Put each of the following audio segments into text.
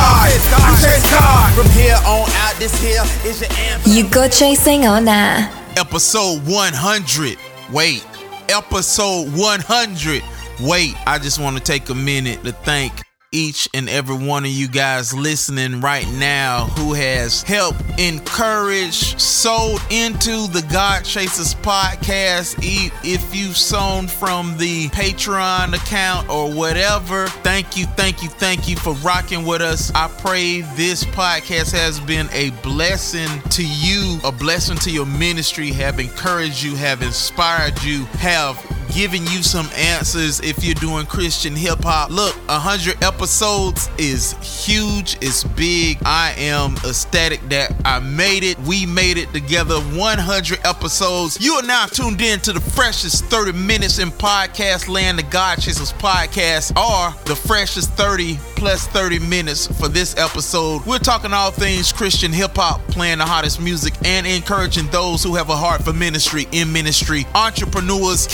I chase God. From here on out, this here is your anthem. You go chasing on that. Episode 100. Wait, episode 100. Wait, I just want to take a minute to thank each and every one of you guys listening right now who has helped encourage sold into the god chasers podcast. If you've sown from the patreon account or whatever thank you thank you thank you for rocking with us. I pray this podcast has been a blessing to you a blessing to your ministry have encouraged you have inspired you have giving you some answers if you're doing Christian hip hop. Look, 100 episodes is huge, it's big. I am ecstatic that I made it. We made it together 100 episodes. You are now tuned in to the freshest 30 minutes in podcast land, the God Chasers podcast, or the freshest 30 plus 30 minutes for this episode. We're talking all things Christian hip hop, playing the hottest music, and encouraging those who have a heart for ministry in ministry, entrepreneurs,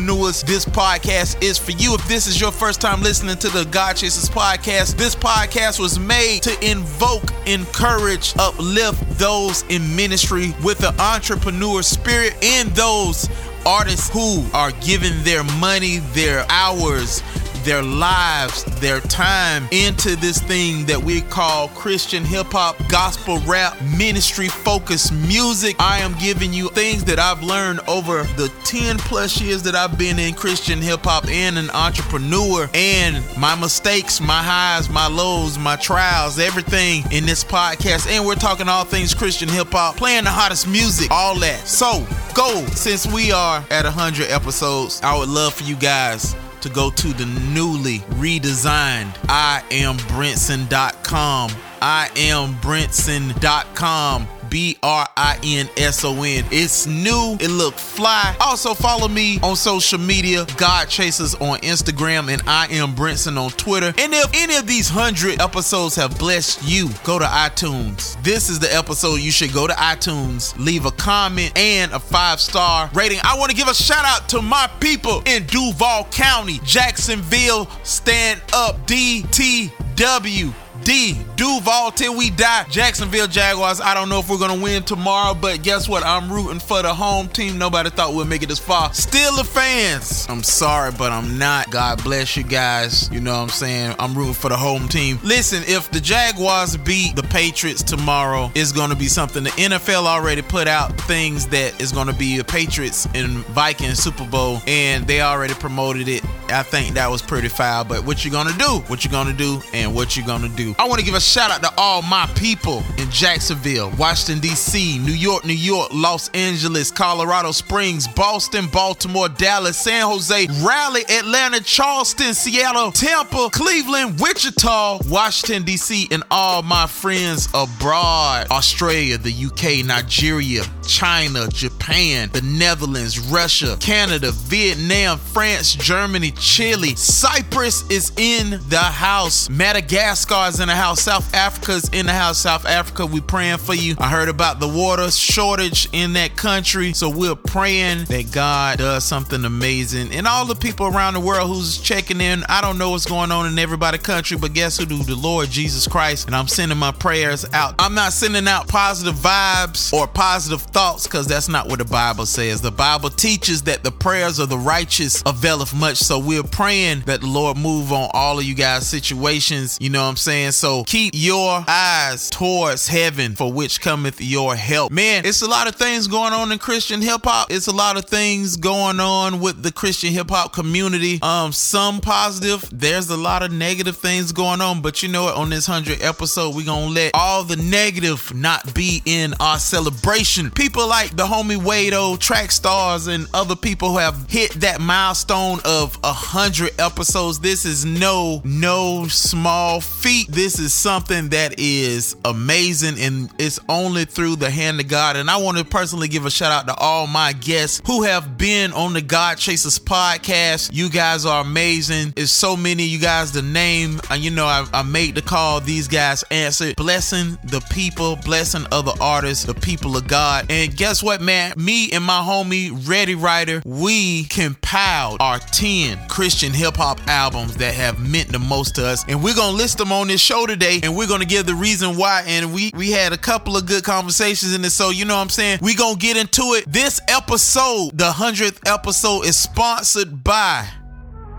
kingdompreneurs. This podcast is for you. If this is your first time listening to the God Chasers podcast, this podcast was made to invoke, encourage, uplift those in ministry with the entrepreneur spirit and those artists who are giving their money, their hours, their lives, their time into this thing that we call Christian hip hop, gospel rap, ministry focused music. I am giving you things that I've learned over the 10 plus years that I've been in Christian hip hop and an entrepreneur, and my mistakes, my highs, my lows, my trials, everything in this podcast. And we're talking all things Christian hip hop, playing the hottest music, all that. So, go, since we are at 100 episodes, I would love for you guys to go to the newly redesigned I am Brinson.com. I am Brinson.com. B R I N S O N. It's new. It look fly. Also follow me on social media, God Chasers on Instagram, and I am Brinson on Twitter. And if any of these hundred episodes have blessed you, go to iTunes. This is the episode you should go to iTunes, leave a comment and a five star rating. I want to give a shout out to my people in Duval County, Jacksonville. Stand up, DTW. D Duval till we die. Jacksonville Jaguars. I don't know if we're gonna win tomorrow, but guess what? I'm rooting for the home team. Nobody thought we'd make it this far. Still the fans. I'm sorry, but I'm not. God bless you guys. You know what I'm saying? I'm rooting for the home team. Listen, if the Jaguars beat the Patriots tomorrow, it's gonna be something. The NFL already put out things that is gonna be a Patriots and Vikings Super Bowl, and they already promoted it. I think that was pretty foul. But what you gonna do? What you gonna do? And what you gonna do? I want to give a shout out to all my people in Jacksonville, Washington, D.C., New York, New York, Los Angeles, Colorado Springs, Boston, Baltimore, Dallas, San Jose, Raleigh, Atlanta, Charleston, Seattle, Tampa, Cleveland, Wichita, Washington, D.C., and all my friends abroad Australia, the UK, Nigeria, China, Japan, the Netherlands, Russia, Canada, Vietnam, France, Germany, Chile, Cyprus is in the house, Madagascar is in the house, South Africa's in the house, South Africa, we praying for you. I heard about the water shortage in that country, so we're praying that God does something amazing. And all the people around the world who's checking in, I don't know what's going on in everybody's country, but guess who do? The Lord Jesus Christ. And I'm sending my prayers out. I'm not sending out positive vibes or positive thoughts because that's not what the Bible says. The Bible teaches that the prayers of the righteous availeth much. So we're praying that the Lord move on all of you guys' situations. You know what I'm saying? So keep your eyes towards heaven for which cometh your help. Man, it's a lot of things going on in Christian hip hop. It's a lot of things going on with the Christian hip hop community. Um, some positive. There's a lot of negative things going on, but you know what? On this 100 episode, we're gonna let all the negative not be in our celebration. People like the homie Wade-O, track stars, and other people who have hit that milestone of a hundred episodes. This is no no small feat. This is something that is amazing and it's only through the hand of God. And I want to personally give a shout out to all my guests who have been on the God Chasers podcast. You guys are amazing. It's so many you guys to name. And you know, I, I made the call. These guys answered. Blessing the people, blessing other artists, the people of God. And guess what, man? Me and my homie Ready Writer, we compiled our 10 Christian hip hop albums that have meant the most to us. And we're gonna list them on this show today, and we're gonna give the reason why. And we we had a couple of good conversations in this. So you know what I'm saying? we gonna get into it. This episode, the hundredth episode, is sponsored by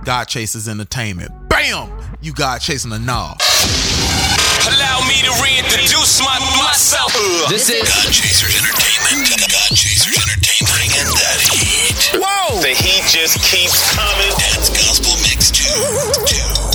God Chasers Entertainment. Bam! You God chasing a knob. Allow me to reintroduce my, myself. This is God Chasers Entertainment. God Chasers Entertainment. Bringing that heat. Whoa! The heat just keeps coming. That's gospel mix too. If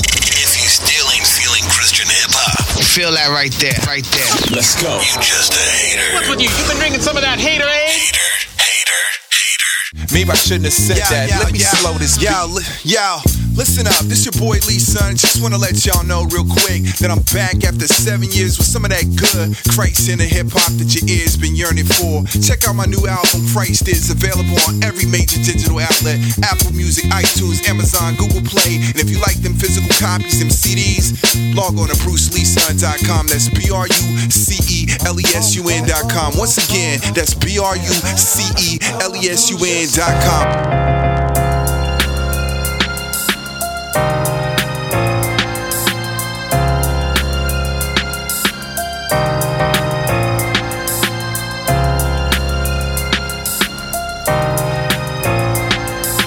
Feel that right there, right there. Let's go. you just a hater. What's with you? You've been drinking some of that hater eh? Hater, hater, hater. Maybe I shouldn't have said that. Let me slow this Yo, beat. li- yo, listen up. This your boy Lee Son. Just wanna let y'all know real quick that I'm back after seven years with some of that good Christ in the hip hop that your ears been yearning for. Check out my new album, Christ is available on every major digital outlet: Apple Music, iTunes, Amazon, Google Play. And if you like them physical copies, them CDs, log on to BruceLeeSon.com. That's B R U C E L E S U N.com. Once again, that's B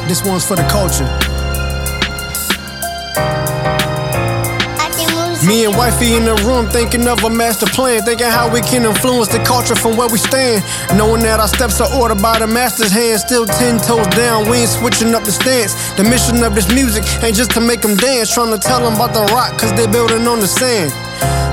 This one's for the culture. Me and wifey in the room thinking of a master plan, thinking how we can influence the culture from where we stand. Knowing that our steps are ordered by the master's hand, still ten toes down, we ain't switching up the stance. The mission of this music ain't just to make them dance, trying to tell them about the rock, cause they building on the sand.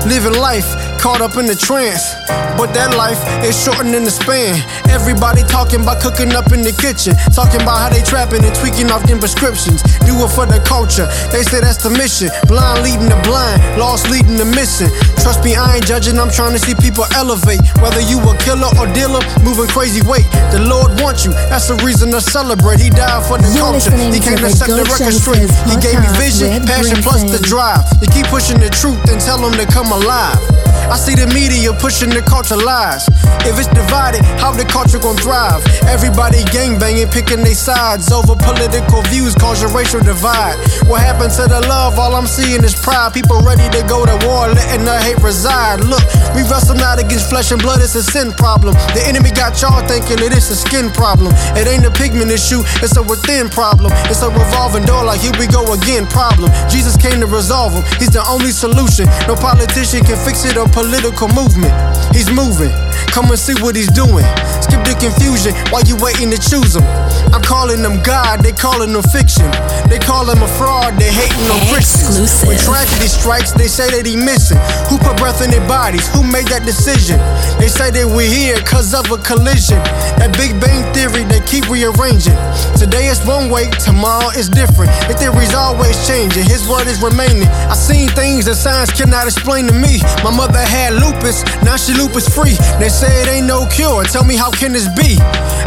Living life caught up in the trance, but that life is shortening the span. Everybody talking about cooking up in the kitchen, talking about how they trapping and tweaking off them prescriptions. Do it for the culture, they say that's the mission. Blind leading the blind, lost leading the missing. Trust me, I ain't judging, I'm trying to see people elevate. Whether you a killer or dealer, moving crazy weight. The Lord wants you, that's the reason to celebrate. He died for the You're culture, He came to set the record straight. He gave me vision, passion plus the drive. You keep pushing the truth and tell them to come alive. I see the media pushing the culture lies. If it's divided, how the culture gon' thrive? Everybody gang banging, picking their sides over political views, causing racial divide. What happened to the love? All I'm seeing is pride. People ready to go to war, letting the hate reside. Look, we wrestle not against flesh and blood, it's a sin problem. The enemy got y'all thinking that it's a skin problem. It ain't a pigment issue, it's a within problem. It's a revolving door, like here we go again problem. Jesus came to resolve them, he's the only solution. No politician can fix it or political movement. He's moving, come and see what he's doing. Skip the confusion while you waiting to choose him. I'm calling them God, they calling them fiction. They call him a fraud, they hating on Christians. When tragedy strikes, they say that he missing. Who put breath in their bodies? Who made that decision? They say that we're here cause of a collision. That Big Bang theory, they keep rearranging. Today it's one way, tomorrow it's different. His theory's always changing, his word is remaining. I seen things that science cannot explain to me. My mother had lupus, now she lupus free. They say it ain't no cure, tell me how can this be?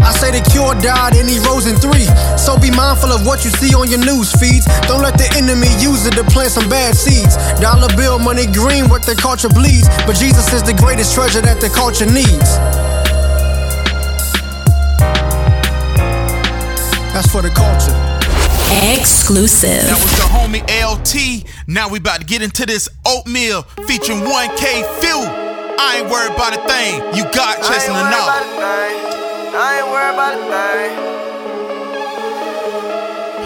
I say the cure died and he rose in three. So be mindful of what you see on your news feeds. Don't let the enemy use it to plant some bad seeds. Dollar bill money green, what the culture bleeds. But Jesus is the greatest treasure that the culture needs. That's for the culture. Exclusive. That was the homie LT. Now we about to get into this oatmeal featuring 1K Phew. I ain't worried about a thing. You got chasing the knob. I ain't worried about a thing.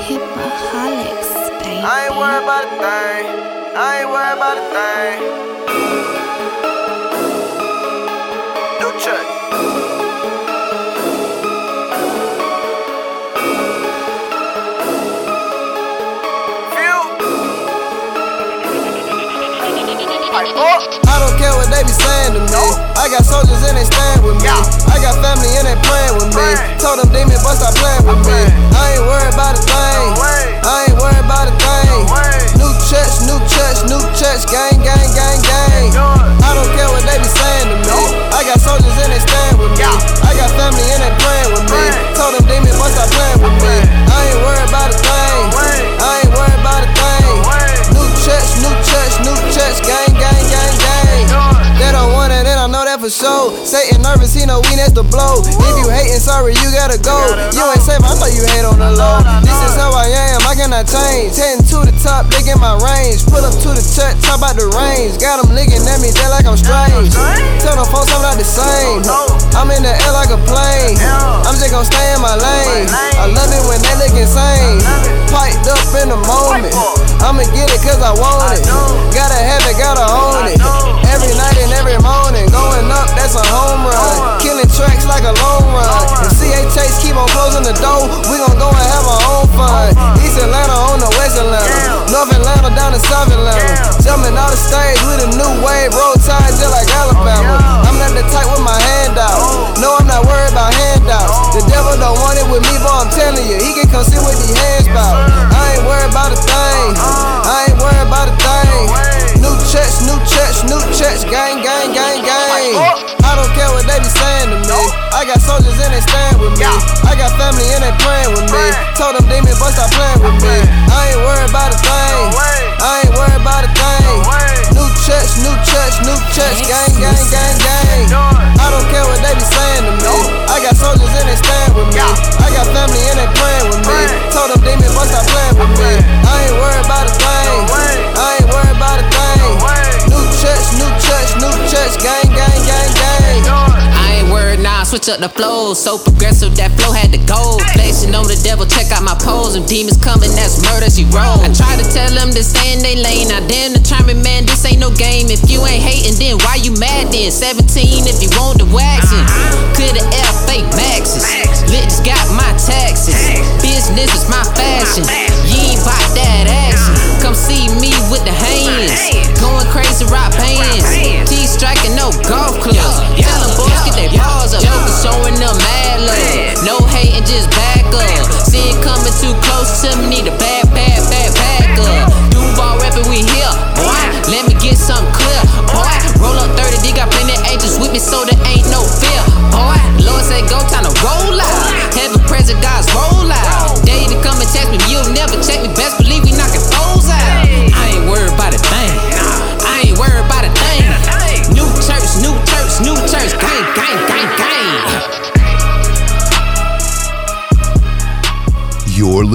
Hipaholics, baby. I ain't worried about a thing. I ain't worried about a thing. Phew. Oh, I don't care what they be saying to me. I got soldiers and they stand with me. I got family and they praying with me. Told them demon bust stop playing with me. I ain't worried about a thing. I ain't worried about a thing. At me, they like I'm strange. Tell them folks I'm not the same. I'm in the air like a plane. I'm just gonna stay in my lane. I love it when they look insane. Piped up in the moment. I'ma get it cause I want it. Gotta have it, gotta own it. Every night and every morning. Going up, that's a home run. Killing tracks like a long run. If CA Chase keep on closing the door, we gon' go and have our fun. East Atlanta on the West Atlanta. North Atlanta down to South Atlanta. Jumping out the stage with a new wave. Roll tide just like oh, Alabama. I'm not the type with my hand out. Oh. No, I'm not worried about handouts. Oh. The devil don't want it with me, but I'm telling you, he can come sit with these hands bout. I ain't worried about a thing. Uh-huh. I ain't worried about a thing. New checks, new checks, new church, gang, gang, gang, gang. I got soldiers and they stand with me. I got family and they praying with me. Told them demon bust stop playing with me. I ain't worried about a thing. I ain't worried about a thing. New church, new church, new church, gang, gang, gang, gang. I don't care what they be saying to me. I got soldiers and they stand with me. I got family and they praying with me. Told them demon bust stop playing with me. I ain't worried about a thing. I ain't worried about a thing. New church, new church, new church, gang, gang, gang, switch up the flow. So progressive, that flow had to go. Flexing on the devil, check out my pose. Them demons coming, that's murder, she roll. I try to tell them to stay in they lane. Now damn the me, man, this ain't no game. If you ain't hating, then why you mad then? 17 if you want the waxing. Clear the F, fake maxes. Lit got my taxes. Business is my fashion. You ain't bought that action. Come see me with the hands. Going crazy, rock bands. T striking, no golf clubs. To me, need a bad,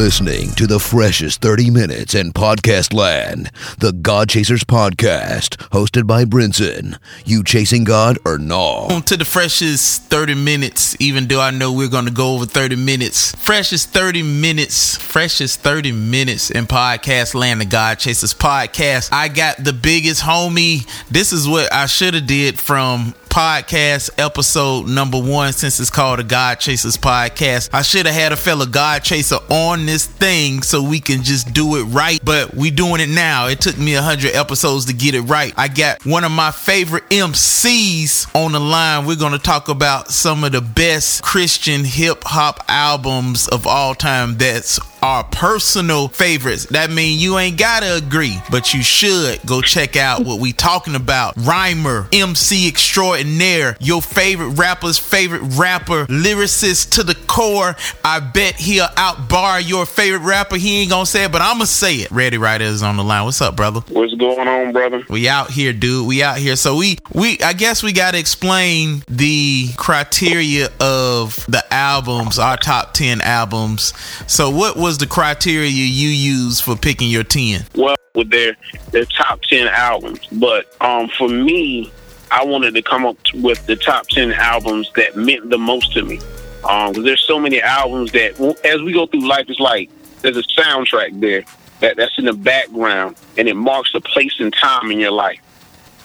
listening to the freshest 30 minutes in podcast land. The God Chasers Podcast, hosted by Brinson. You chasing God or no? On to the freshest 30 minutes, even though I know we're going to go over 30 minutes. Freshest 30 minutes, freshest 30 minutes in podcast land, the God Chasers Podcast. I got the biggest homie. This is what I should have did from podcast episode number one since it's called the God Chasers podcast. I should have had a fellow God Chaser on this thing so we can just do it right, but we doing it now. It took me a hundred episodes to get it right. I got one of my favorite MCs on the line. We're gonna talk about some of the best Christian hip hop albums of all time. That's our personal favorites. That mean you ain't gotta agree, but you should go check out what we talking about. Rhymer, MC extraordinaire, your favorite rapper's favorite rapper, lyricist to the core. I bet he'll outbar your favorite rapper. He ain't gonna say it, but I'ma say it. Ready Writer is on the line. What's up, brother? What's going on, brother? We out here, dude. We out here. So we we I guess we gotta explain the criteria of the albums, our top ten albums. So what was the criteria you use for picking your ten? Well, with their their top ten albums, but um, for me, I wanted to come up with the top ten albums that meant the most to me. Um, because there's so many albums that, as we go through life, it's like there's a soundtrack there that that's in the background, and it marks a place and time in your life.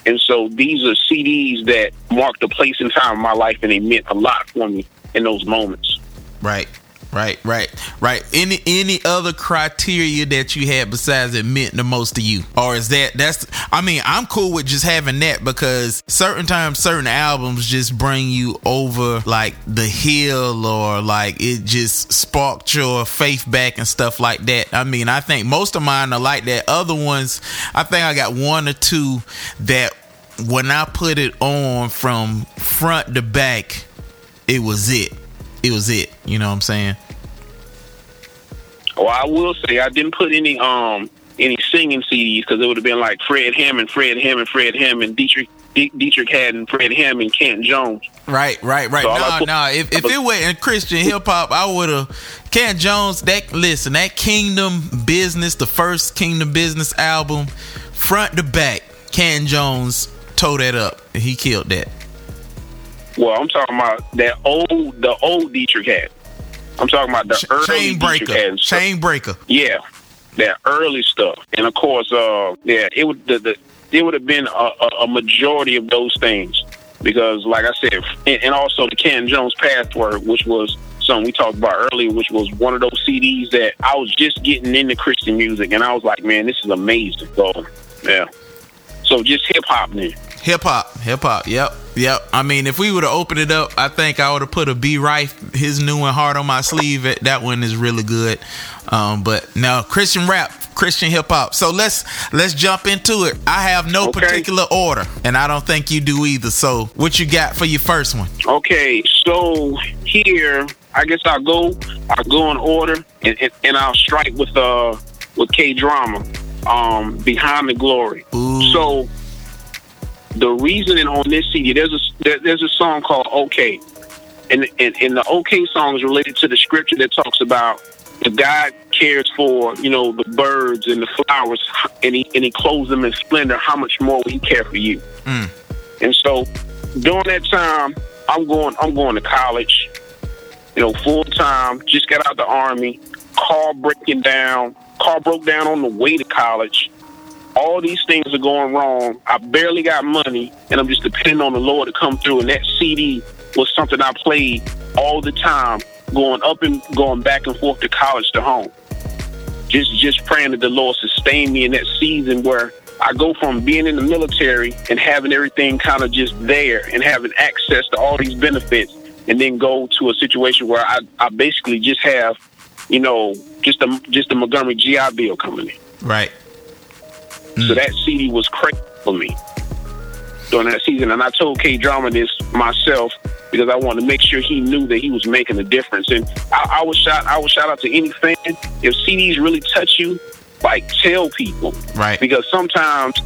And so these are CDs that marked a place and time in my life, and they meant a lot for me in those moments. Right. Right, right, right. Any any other criteria that you had besides it meant the most to you, or is that that's? I mean, I'm cool with just having that because certain times, certain albums just bring you over like the hill, or like it just sparked your faith back and stuff like that. I mean, I think most of mine are like that. Other ones, I think I got one or two that when I put it on from front to back, it was it. It was it. You know what I'm saying? Well, I will say I didn't put any um any singing CDs because it would have been like Fred Hammond, Fred Hammond, Fred Hammond, Deitrick Deitrick Haddon, Fred Hammond, Kent Jones. Right, right, right. So no, no. If, if it wasn't Christian hip hop, I would have Kent Jones. That listen, that Kingdom Business, the first Kingdom Business album, front to back, Kent Jones tore that up. He killed that. Well, I'm talking about that old, the old Deitrick Haddon. I'm talking about the early Chain breaker, chain breaker. Yeah, that early stuff, and of course, uh, yeah, it would the, the it would have been a, a, a majority of those things because, like I said, and, and also the Ken Jones password, which was something we talked about earlier, which was one of those CDs that I was just getting into Christian music, and I was like, man, this is amazing. So, yeah. So just hip hop then. Hip hop, hip hop. Yep, yep. I mean, if we would have opened it up, I think I would have put a B Reith, his new one, hard on my sleeve. That one is really good. Um, but now Christian rap, Christian hip hop. So let's let's jump into it. I have no Okay. particular order, and I don't think you do either. So what you got for your first one? Okay, so here, I guess I'll go. I'll go in order, and, and, and I'll strike with uh with K drama, um, behind the glory. So the reasoning on this CD, there's a there, there's a song called "Okay," and, and and the "Okay" song is related to the scripture that talks about the God cares for you know the birds and the flowers, and he and he clothes them in splendor. How much more will He care for you? Mm. And so during that time, I'm going I'm going to college, you know, full time, just got out of the army, car breaking down, car broke down on the way to college. All these things are going wrong. I barely got money and I'm just depending on the Lord to come through and that CD was something I played all the time, going up and going back and forth to college to home. Just just praying that the Lord sustain me in that season where I go from being in the military and having everything kind of just there and having access to all these benefits and then go to a situation where I, I basically just have, you know, just a just a Montgomery GI Bill coming in. Right. So that CD was crazy for me during that season. And I told K Drama this myself because I wanted to make sure he knew that he was making a difference. And I, I was shout I would shout out to any fan. If CDs really touch you, like tell people. Right. Because sometimes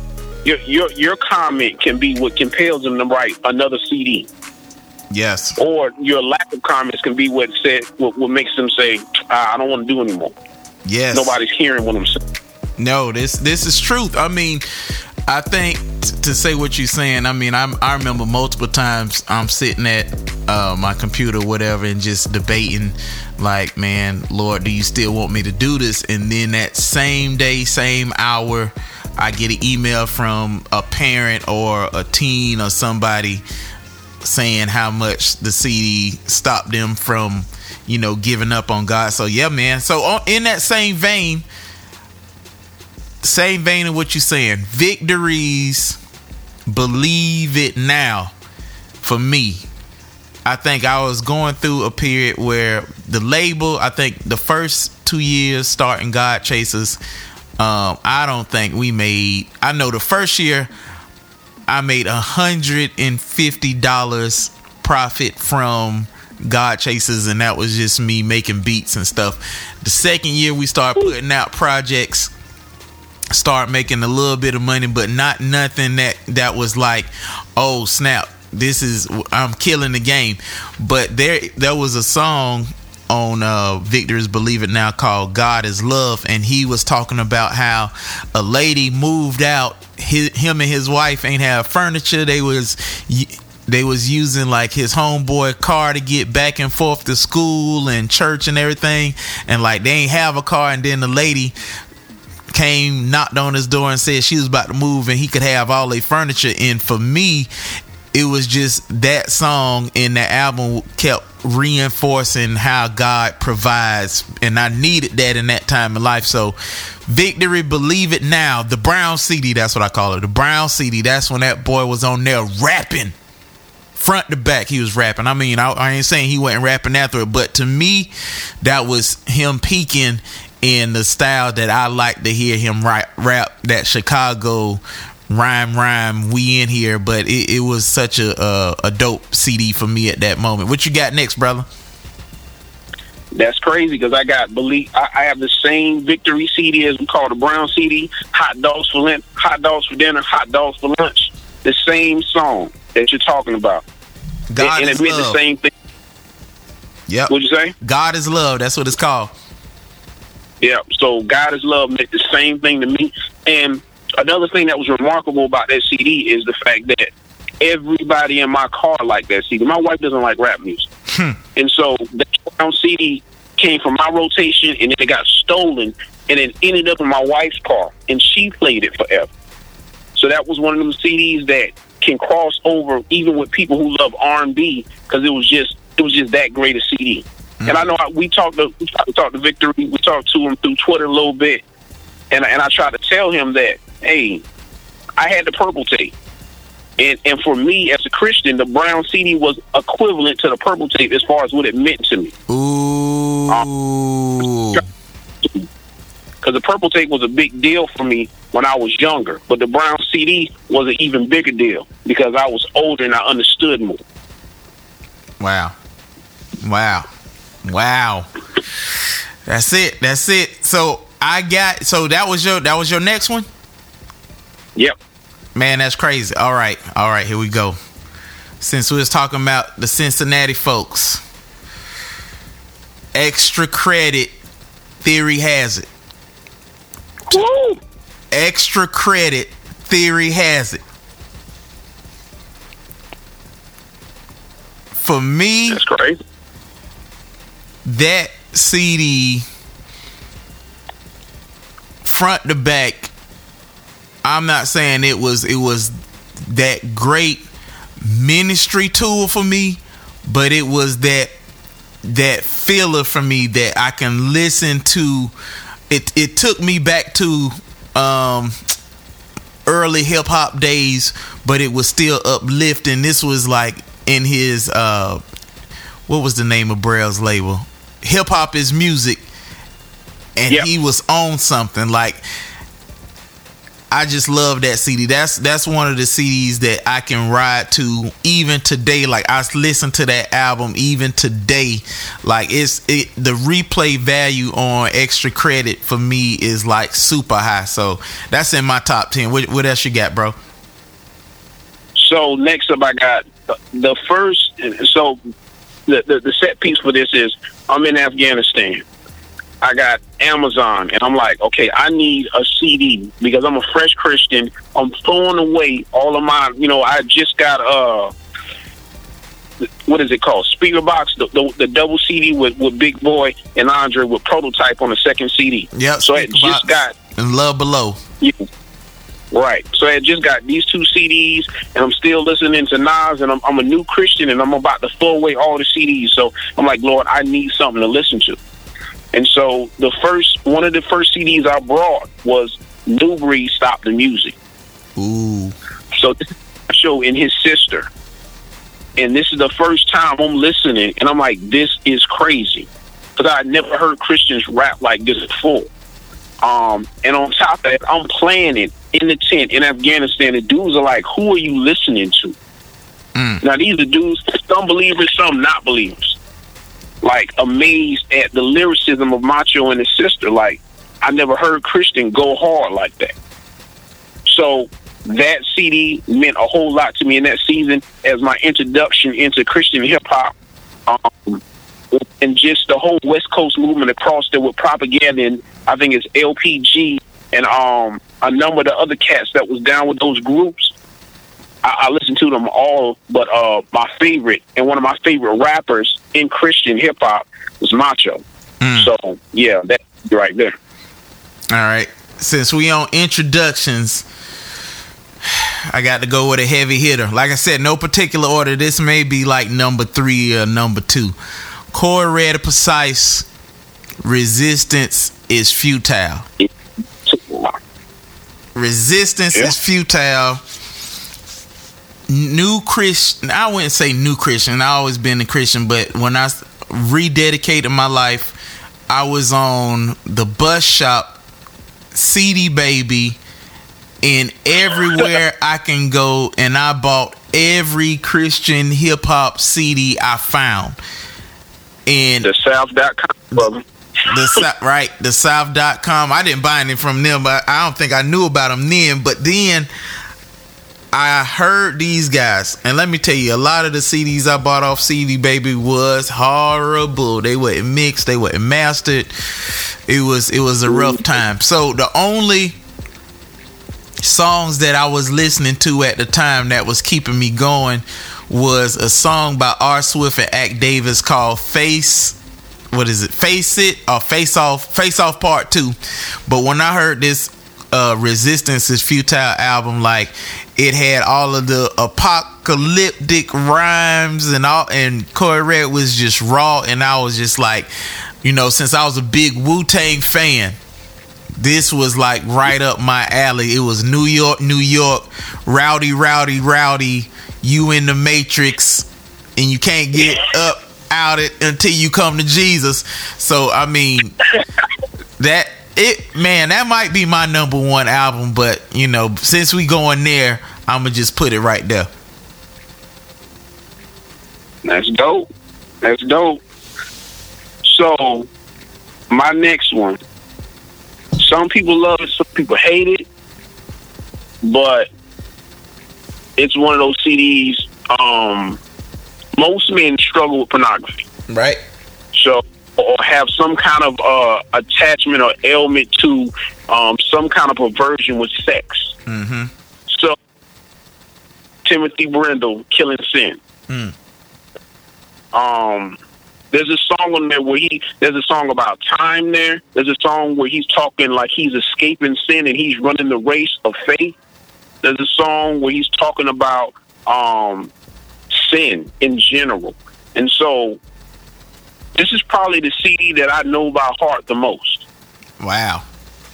your your your comment can be what compels them to write another CD. Yes. Or your lack of comments can be what said what, what makes them say, ah, I don't want to do anymore. Yes. Nobody's hearing what I'm saying. No, this this is truth. I mean, I think t- to say what you're saying. I mean, I'm, I remember multiple times I'm sitting at uh, my computer, whatever, and just debating, like, man, Lord, do you still want me to do this? And then that same day, same hour, I get an email from a parent or a teen or somebody saying how much the CD stopped them from, you know, giving up on God. So yeah, man. So on, in that same vein, same vein of what you're saying, victories, believe it now. For me, I think I was going through a period where the label, I think the first two years starting God Chasers, um, I don't think we made. I know the first year I made a hundred and fifty dollars profit from God Chasers, and that was just me making beats and stuff. The second year we started putting out projects, start making a little bit of money, but not nothing that that was like, oh snap, this is I'm killing the game. But there there was a song on uh Victor's Believe It Now called God is Love and he was talking about how a lady moved out. His, him and his wife ain't have furniture. They was they was using like his homeboy car to get back and forth to school and church and everything and like they ain't have a car. And then the lady came knocked on his door and said she was about to move and he could have all their furniture and for me it was just that song in the album kept reinforcing how God provides, and I needed that in that time of life. So, Victory, Believe It Now, the Brown CD, that's what I call it. The Brown CD, that's when that boy was on there rapping. Front to back, he was rapping. I mean, I, I ain't saying he wasn't rapping after it, but to me, that was him peaking in the style that I like to hear him rap, rap that Chicago rhyme rhyme we in here but it, it was such a, a, a dope cd for me at that moment what you got next brother That's crazy because I got believe I, I have the same victory CD as we call the brown CD. Hot dogs for lunch, hot dogs for dinner, hot dogs for lunch. The same song that you're talking about. God and, and is it meant love. the same thing. Yep. What'd you say? God is love. That's what it's called. Yeah. So God is love meant the same thing to me. And another thing that was remarkable about that CD is the fact that everybody in my car liked that CD. My wife doesn't like rap music. Hmm. And so that brown CD came from my rotation and then it got stolen and it ended up in my wife's car and she played it forever. So that was one of them CDs that can cross over even with people who love R&B because it was just it was just that great a CD. And I know I, we talked to we talked, talked to Victory, we talked to him through Twitter a little bit, and and I tried to tell him that hey, I had the purple tape. And, and for me as a Christian, the brown CD was equivalent to the purple tape as far as what it meant to me. Ooh. Um, because the purple tape was a big deal for me when I was younger, but the brown CD was an even bigger deal because I was older and I understood more. Wow. Wow. Wow. That's it. That's it. So I got so that was your that was your next one? Yep. Man, that's crazy. All right. All right, here we go. Since we was talking about the Cincinnati folks, extra credit Theory Hazit. Woo! Extra credit Theory Hazit. For me, That's crazy. That CD front to back I'm not saying it was it was that great ministry tool for me but it was that that filler for me that I can listen to. It it took me back to um early hip hop days but it was still uplifting. This was like in his uh what was the name of Braille's label hip hop is music and Yep. he was on something like I just love that CD. That's that's one of the CDs that I can ride to even today. Like I listen to that album even today. Like it's it the replay value on extra credit for me is like super high. So that's in my top ten. What, what else you got, bro? So next up, I got the first. So the, the the set piece for this is I'm in Afghanistan. I got Amazon, and I'm like, okay, I need a CD because I'm a fresh Christian. I'm throwing away all of my, you know, I just got uh, what is it called? Speaker box, the, the, the double CD with with Big Boi and Andre with prototype on the second CD. Yep. So Speaker just Box. got And Love Below. yeah. Right. So I just got these two CDs, and I'm still listening to Nas, and I'm, I'm a new Christian, and I'm about to throw away all the CDs. So I'm like, Lord, I need something to listen to. And so the first, one of the first CDs I brought was New Breed Stop the Music. Ooh. So this show in his sister. And this is the first time I'm listening, and I'm like, this is crazy. Because I never heard Christians rap like this before. Um, and on top of that, I'm playing it in the tent in Afghanistan. The dudes are like, who are you listening to? Now, these are dudes, some believers, some not believers. Like, amazed at the lyricism of Macho and his sister. Like, I never heard Christian go hard like that. So that CD meant a whole lot to me in that season as my introduction into Christian hip hop. Um, and just the whole West Coast movement across there with propaganda and I think it's LPG and um a number of the other cats that was down with those groups. I, I listened to them all, but uh my favorite and one of my favorite rappers in Christian hip hop was Macho. So yeah, that right there. All right. Since we on introductions, I got to go with a heavy hitter. Like I said, no particular order. This may be like number three or number two. Corey Red Precise. Resistance is futile. Resistance Yeah. is futile. New Christian. I wouldn't say new Christian. I always been a Christian, but when I rededicated my life, I was on the bus shop, CD Baby, and everywhere I can go, and I bought every Christian hip hop CD I found. And DaSouth.com. the right, DaSouth.com. I didn't buy any from them, but I don't think I knew about them then. But then I heard these guys, and let me tell you, a lot of the CDs I bought off CD Baby was horrible. They weren't mixed, they weren't mastered. It was it was a rough time. So the only songs that I was listening to at the time that was keeping me going was a song by R. Swift and Act Davis called Face what is it? Face it or face off face off part two. But when I heard this uh Resistance is Futile album, like it had all of the apocalyptic rhymes and all and Corey Red was just raw and I was just like, you know, since I was a big Wu Tang fan, this was like right up my alley. It was New York, New York, rowdy, rowdy, rowdy. You in the Matrix, and you can't get up out it until you come to Jesus. So I mean, that it man, that might be my number one album. But you know, since we going there, I'm gonna just put it right there. That's dope. That's dope. So, my next one. Some people love it, some people hate it, but it's one of those CDs. Um, most men struggle with pornography, right? So, or have some kind of uh, attachment or ailment to um, some kind of perversion with sex. Mm-hmm. So, Timothy Brindle, "Killing Sin." Mm. Um, there's a song on there where he there's a song about time there. There's a song where he's talking like he's escaping sin and he's running the race of faith. There's a song where he's talking about um sin in general. And so this is probably the CD that I know by heart the most. Wow.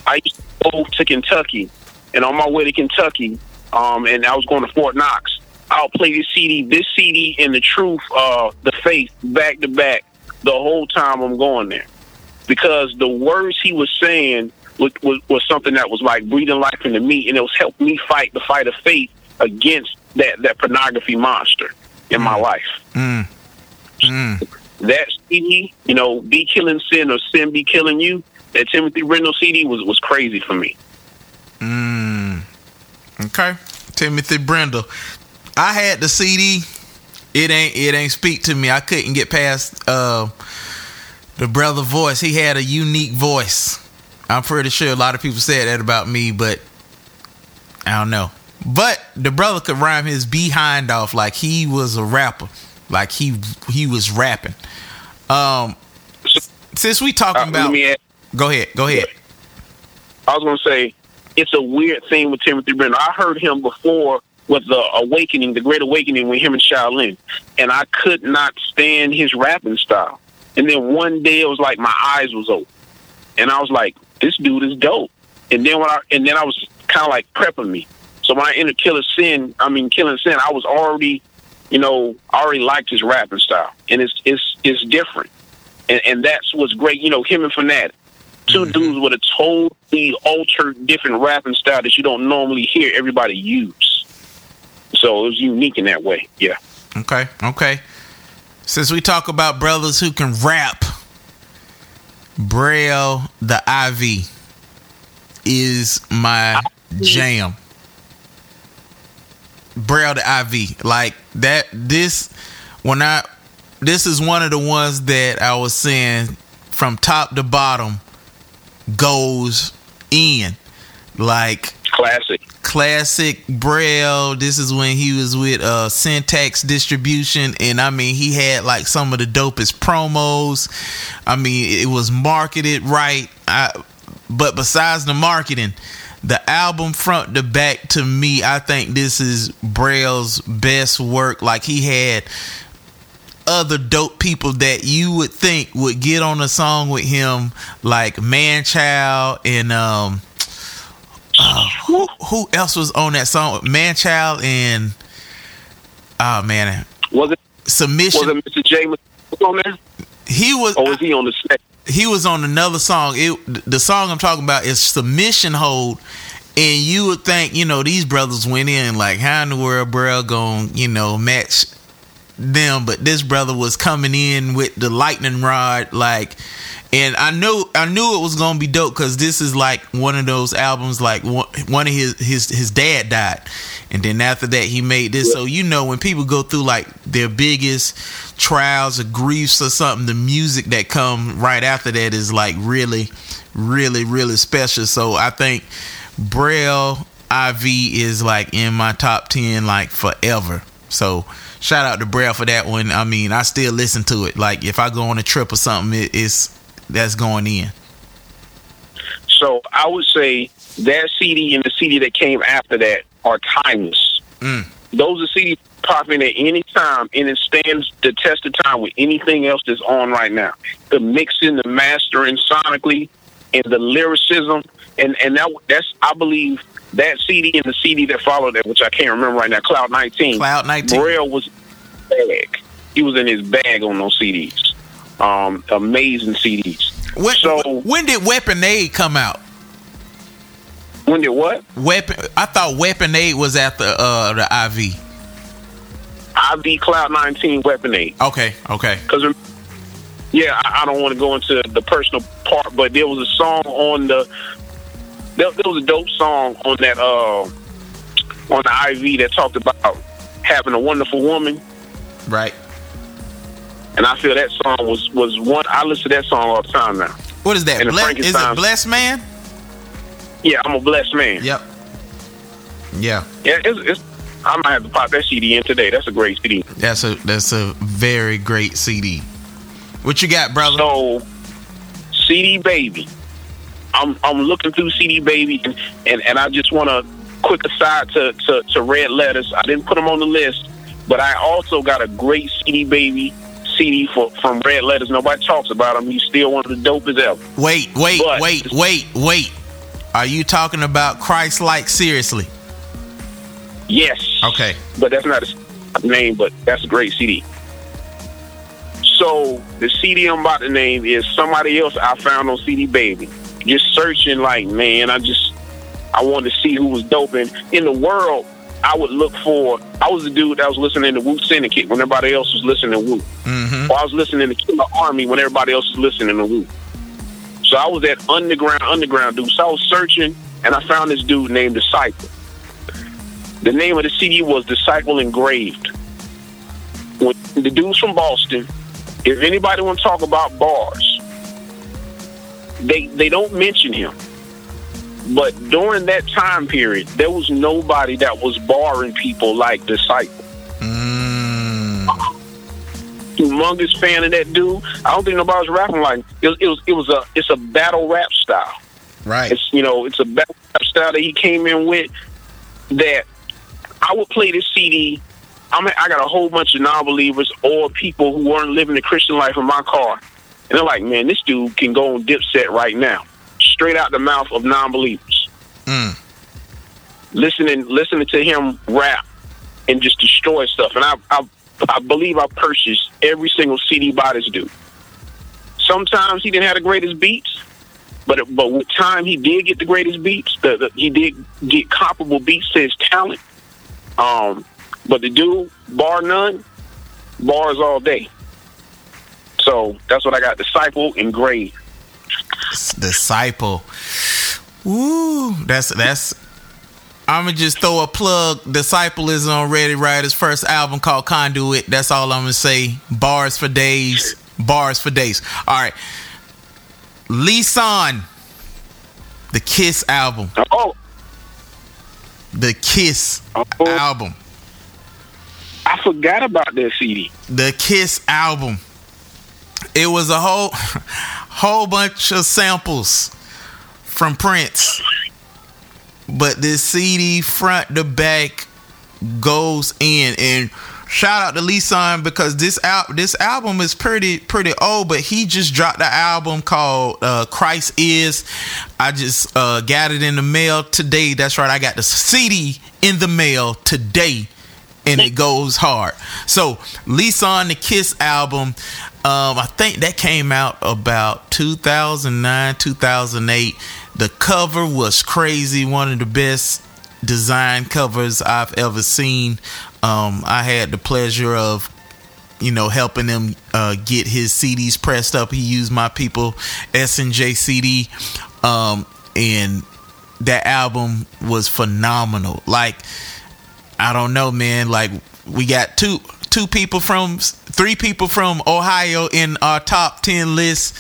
I used to go to Kentucky, and on my way to Kentucky, um, and I was going to Fort Knox. I'll play this CD, this CD, and the truth, uh, the faith, back to back, the whole time I'm going there, because the words he was saying was, was, was something that was like breathing life into me, and it was helping me fight the fight of faith against that that pornography monster in my life. Mm. Mm. That CD, you know, be killing sin or sin be killing you. That Timothy Brindle CD was was crazy for me. Mm. Okay. Timothy Brindle. I had the CD. It ain't it ain't speak to me. I couldn't get past uh, the brother voice. He had a unique voice. I'm pretty sure a lot of people said that about me, but I don't know. But the brother could rhyme his behind off like he was a rapper. Like he he was rapping. Um since we talking Uh, about add- Go ahead. Go ahead. I was going to say it's a weird thing with Timothy Brindle. I heard him before with the Awakening, the Great Awakening, with him and Shai Linne, and I could not stand his rapping style. And then one day it was like my eyes was open, and I was like, "This dude is dope." And then when I and then I was kind of like prepping me. So when I entered Killer Sin, I mean Killing Sin, I was already, you know, I already liked his rapping style, and it's it's it's different, and and that's what's great. You know, him and Fanatic. 2 mm-hmm. dudes with a totally altered, different rapping style that you don't normally hear everybody use. So it was unique in that way. Yeah. Okay, okay. Since we talk about brothers who can rap, Braille the IV is my jam. Braille the IV. Like that this when I this is one of the ones that I was saying from top to bottom goes in. Like classic. Classic Braille. This is when he was with uh Syntax Distribution and I mean he had like some of the dopest promos. I mean it was marketed right. I, but besides the marketing, the album front to back to me, I think this is Braille's best work. Like he had other dope people that you would think would get on a song with him, like Manchild and um, uh, who who else was on that song? Manchild and oh man, was it submission? Was it Mr. James on there? He was. Or was he on the set? He was on another song. It the song I'm talking about is submission hold. And you would think, you know, these brothers went in like, how in the world, bro, gonna, you know, match them, but this brother was coming in with the lightning rod, like, and I knew I knew it was gonna be dope because this is like one of those albums, like one, of his his his dad died, and then after that he made this. So you know when people go through like their biggest trials or griefs or something, the music that come right after that is like really, really, really special. So I think Braille IV is like in my top ten like forever. So shout out to Braille for that one. I mean, I still listen to it. Like if I go on a trip or something, it, it's that's going in. So I would say that CD and the CD that came after that are timeless. Mm. Those are CDs popping at any time, and it stands the test of time with anything else that's on right now. The mixing, the mastering sonically, and the lyricism, and and that that's I believe that CD and the CD that followed that, which I can't remember right now, Cloud 19. Cloud 19. Braille was bag. He was in his bag on those CDs. Um, amazing CDs. When, so when did Weapon Aid come out? When did what? Weapon. I thought Weapon Aid was after uh, the IV. IV Cloud 19 Weapon Aid. Okay. Okay. Because yeah, I, I don't want to go into the personal part, but there was a song on the there, there was a dope song on that uh on the IV that talked about having a wonderful woman. Right. And I feel that song was was one. I listen to that song all the time now. What is that? And Ble- is it Blessed Man? Yeah, I'm a blessed man. Yep. Yeah. Yeah, it's, it's I might have to pop that CD in today. That's a great CD. That's a that's a very great CD. What you got, brother? So, CD Baby. I'm I'm looking through CD Baby, and and, and I just want to quick aside to, to to Red Letters. I didn't put them on the list, but I also got a great CD Baby CD for from Red Letters. Nobody talks about him. He's still one of the dopest ever. Wait, wait, But- wait, wait, wait. Are you talking about Christ like seriously? Yes. Okay. But that's not his name, but that's a great CD. So the CD I'm about to name is somebody else I found on CD Baby. Just searching like, man, I just I wanted to see who was doping in the world I would look for I was the dude that was listening to Wu Syndicate when everybody else was listening to Wu. Mm-hmm. Or I was listening to Killer Army when everybody else was listening to Wu. So I was that underground underground dude. So I was searching and I found this dude named Disciple. The name of the CD was Disciple Engraved. When the dude's from Boston, if anybody want to talk about bars, they they don't mention him. But during that time period, there was nobody that was barring people like Disciple. Mm. Humongous fan of that dude. I don't think nobody was rapping like it was. It was, it was a it's a battle rap style. Right. It's you know it's a battle rap style that he came in with. That I would play this CD. I mean, I got a whole bunch of non-believers or people who weren't living the Christian life in my car, and they're like, "Man, this dude can go on Dipset right now, straight out the mouth of non-believers." Mm. Listening, listening to him rap and just destroy stuff, and I, I, I believe I purchased every single CD by this dude. Sometimes he didn't have the greatest beats, but but with time he did get the greatest beats. The, the, he did get comparable beats to his talent. Um, but the dude, bar none, bars all day. So that's what I got. Disciple Engraved. Disciple. Woo. That's that's I'ma just throw a plug. Disciple is on Ready Writer's first album called Conduit. That's all I'm gonna say. Bars for days. Bars for days. All right. Lisan. The Kiss album. Oh. The Kiss oh. album. I forgot about that CD. The Kiss album. It was a whole whole bunch of samples from Prince. but this CD front to back goes in and shout out to Lisan because this al- this album is pretty pretty old, but he just dropped the album called uh, Christ Is. I just uh, got it in the mail today. That's right, I got the CD in the mail today, and it goes hard. So Lisan the Kiss album, um, I think that came out about 2009 2008. The cover was crazy, one of the best design covers I've ever seen. Um, I had the pleasure of, you know, helping him uh, get his CDs pressed up. He used my people S and J CD, um, and that album was phenomenal. Like, I don't know, man. Like, we got two two people from three people from Ohio in our top ten list.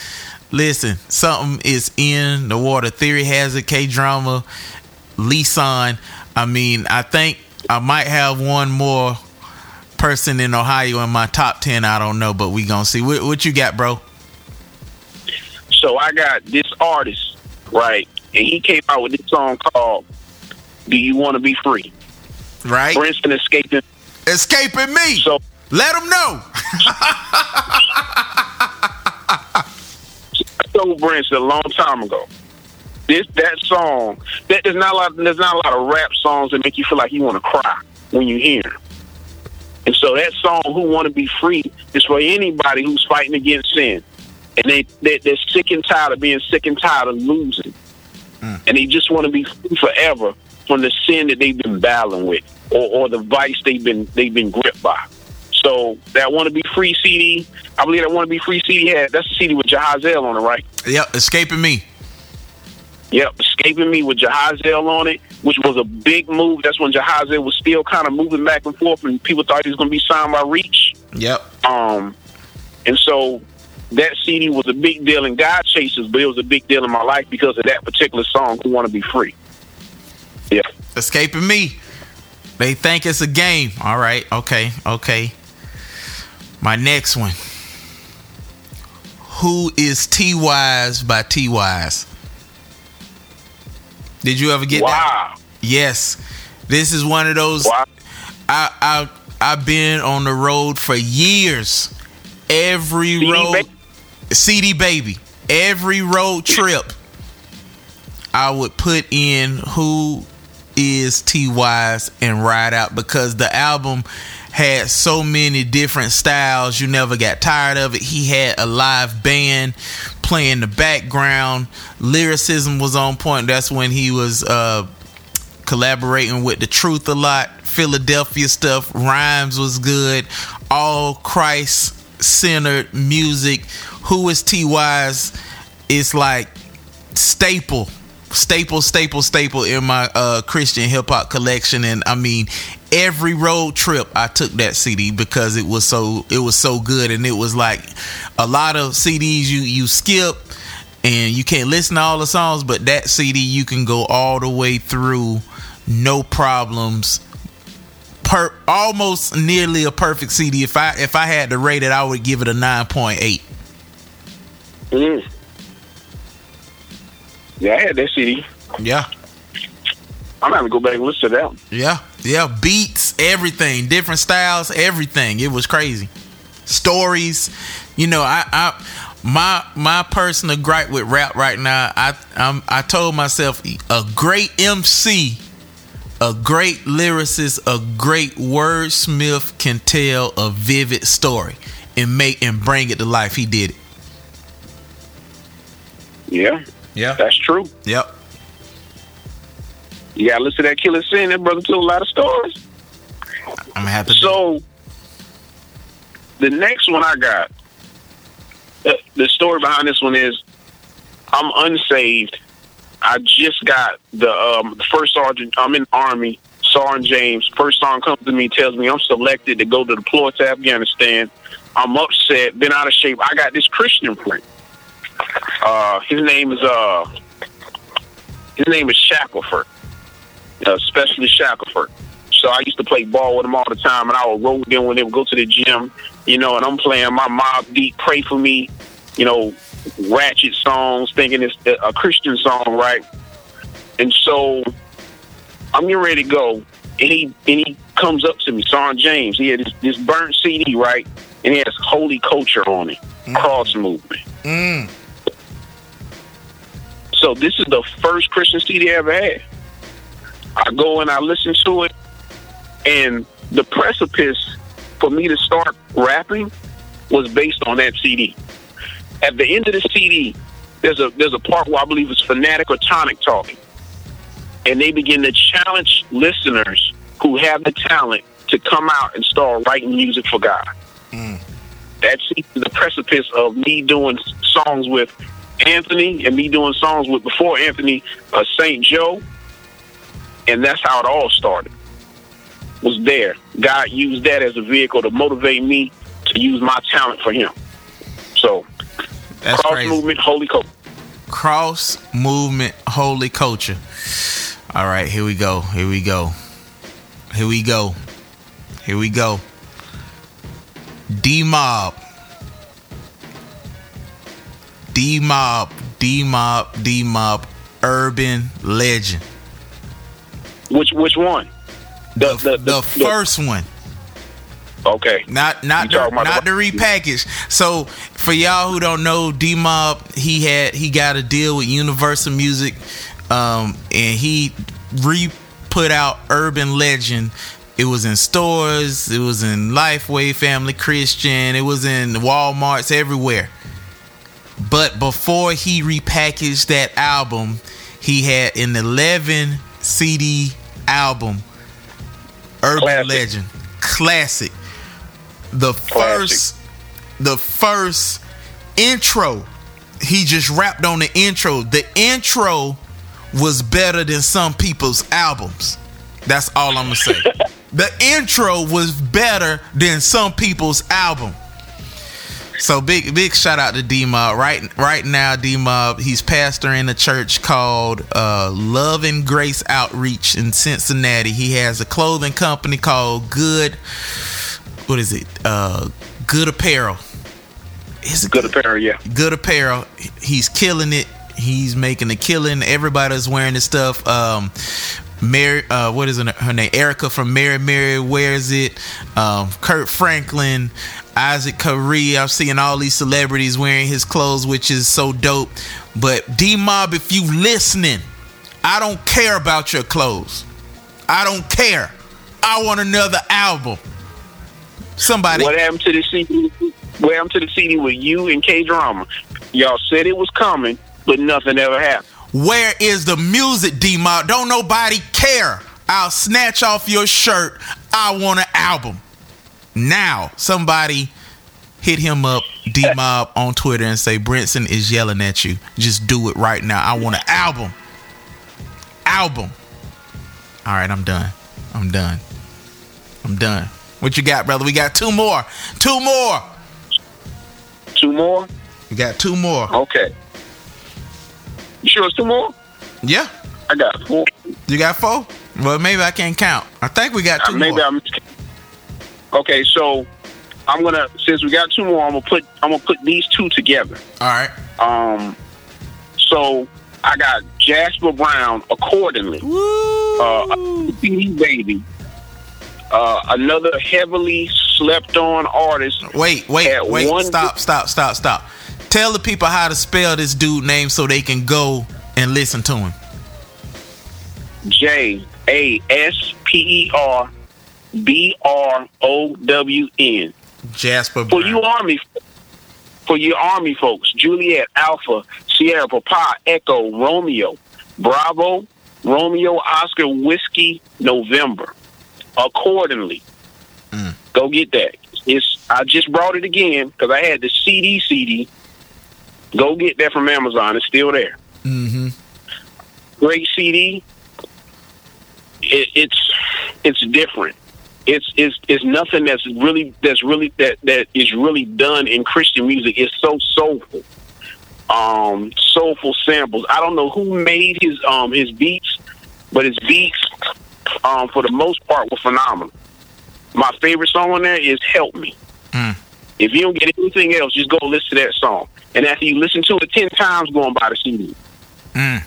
Listen, something is in the water. Theory Hazit. K drama, Lisan. I mean, I think I might have one more person in Ohio in my top ten. I don't know, but we gonna see. What, what you got, bro? So I got this artist, right, and he came out with this song called "Do You Want to Be Free?" Right. For instance, escaping, escaping me. So let them know. I told Brinson a long time ago. This that song that there's not a lot there's not a lot of rap songs that make you feel like you want to cry when you hear. 'em. And so that song, "Who Want to Be Free," is for anybody who's fighting against sin, and they, they they're sick and tired of being sick and tired of losing, mm. and they just want to be free forever from the sin that they've been battling with, or, or the vice they've been they've been gripped by. So that "Want to Be Free" CD, I believe that "Want to Be Free" CD had that's the CD with Jahaziel on it, right? Yep, escaping me. Yep, escaping me with Jahaziel on it, which was a big move. That's when Jahaziel was still kind of moving back and forth, and people thought he was going to be signed by Reach. Yep. Um, and so that CD was a big deal in God Chasers, but it was a big deal in my life because of that particular song, "Who Want to Be Free." Yeah. Escaping me. They think it's a game. All right. Okay. Okay. My next one. Who is T Wise by T Wise? Did you ever get that? wow. that? Yes. This is one of those. Wow. I I I've been on the road for years. Every CD road Baby? CD baby. Every road trip I would put in who is T Wise and ride out because the album had so many different styles. You never got tired of it. He had a live band playing the background. Lyricism was on point. That's when he was uh, collaborating with the Truth a lot. Philadelphia stuff. Rhymes was good. All Christ centered music. Who is T Wise? It's like staple staple, staple, staple in my uh, Christian hip hop collection. And I mean, every road trip I took that CD because it was so it was so good, and it was like a lot of CDs you you skip and you can't listen to all the songs, but that CD you can go all the way through, no problems. Per almost nearly a perfect CD. If I if I had to rate it, I would give it a nine point eight. Mm. Yeah, I had that CD. Yeah. I'm gonna go back and listen to that. One. Yeah, yeah, beats, everything, different styles, everything. It was crazy. Stories, you know, I, I, my, my personal gripe with rap right now. I, I'm, I told myself a great MC, a great lyricist, a great wordsmith can tell a vivid story and make and bring it to life. He did it. Yeah, yeah, that's true. Yep. You gotta listen to that Killa Sin. That brother told a lot of stories. I'm gonna have to. So the next one I got, the, the story behind this one is, I'm unsaved. I just got the um, first sergeant. I'm in the army. Sergeant James. First song comes to me, tells me I'm selected to go to deploy to Afghanistan. I'm upset, been out of shape. I got this Christian friend. Uh, his name is uh, his name is Shackelford uh, especially Shackelford. So I used to play ball with him all the time, and I would roll with him, when they would go to the gym, you know, and I'm playing my Mobb Deep, Pray For Me, you know, ratchet songs, thinking it's a Christian song, right? And so I'm getting ready to go, and he and he comes up to me, Son James. He had this, this burnt CD, right, and he has Holy Culture on it, Cross Movement. Mm. So this is the first Christian CD I ever had. I go and I listen to it, and the precipice for me to start rapping was based on that CD. At the end of the CD, there's a there's a part where I believe it's Phanatik or Tonic talking, and they begin to challenge listeners who have the talent to come out and start writing music for God. Mm. That's the precipice of me doing songs with Anthony and me doing songs with before Anthony, uh, Saint Joe, and that's how it all started. Was there? God used that as a vehicle to motivate me to use my talent for Him. So, That's cross crazy. movement, holy culture. Cross movement, holy culture. All right, here we go. Here we go. Here we go. Here we go. D Mob. D Mob. D Mob. D Mob. Urban legend. Which which one? The the, the, first one. Okay. Not not the, not the repackage. So for y'all who don't know, D Mob he had he got a deal with Universal Music, um, and he re put out Urban Legend. It was in stores. It was in Lifeway, Family Christian. It was in WalMarts everywhere. But before he repackaged that album, he had an 11 CD album, Urban Legend, classic. The first, the first intro, he just rapped on the intro. The intro was better than some people's albums. That's all I'm gonna say. the intro was better than some people's album. So big big shout out to D Mob. Right right now, D Mob, he's pastor in a church called uh, Love and Grace Outreach in Cincinnati. He has a clothing company called Good what is it? Uh Good Apparel. Is it Good Apparel, yeah. Good Apparel. He's killing it. He's making a killing. Everybody's wearing his stuff. Um Mary, uh, what is her name? Erica from Mary Mary wears it. Um, Kirk Franklin, Isaac Carree. I'm seeing all these celebrities wearing his clothes, which is so dope. But D Mob, if you listening, I don't care about your clothes. I don't care. I want another album. Somebody. What happened to the CD? What happened to the CD with you and K Drama? Y'all said it was coming, but nothing ever happened. Where is the music, D Mob? Don't nobody care. I'll snatch off your shirt. I want an album. Now, somebody hit him up, D Mob, on Twitter and say, Brinson is yelling at you. Just do it right now. I want an album. Album. All right, I'm done. I'm done. I'm done. What you got, brother? We got two more. Two more. Two more? We got two more. Okay. You sure it's two more? Yeah. I got four. You got four? Well, maybe I can't count. I think we got Uh, two maybe more. I'm. Okay, so I'm gonna since we got two more, I'm gonna put I'm gonna put these two together. All right. Um, so I got Jasper Brown accordingly. Uh, a baby. Uh, another heavily slept on artist. Wait, wait, wait. one- Stop, stop, stop, stop. Tell the people how to spell this dude name so they can go and listen to him. J A S P E R B R O W N. Jasper Brown. For you army, for you army folks, Juliet Alpha Sierra Papa Echo Romeo Bravo Romeo Oscar Whiskey November. Accordingly, go get that. It's I just brought it again because I had the CD CD. Go get that from Amazon. It's still there. Mm-hmm. great CD. It, it's it's different. It's it's it's nothing that's really that's really that that is really done in Christian music. It's so soulful, um, soulful samples. I don't know who made his um his beats, but his beats, um, for the most part, were phenomenal. My favorite song on there is "Help Me." If you don't get anything else, just go listen to that song. And after you listen to it ten times, go and buy the CD. Mm.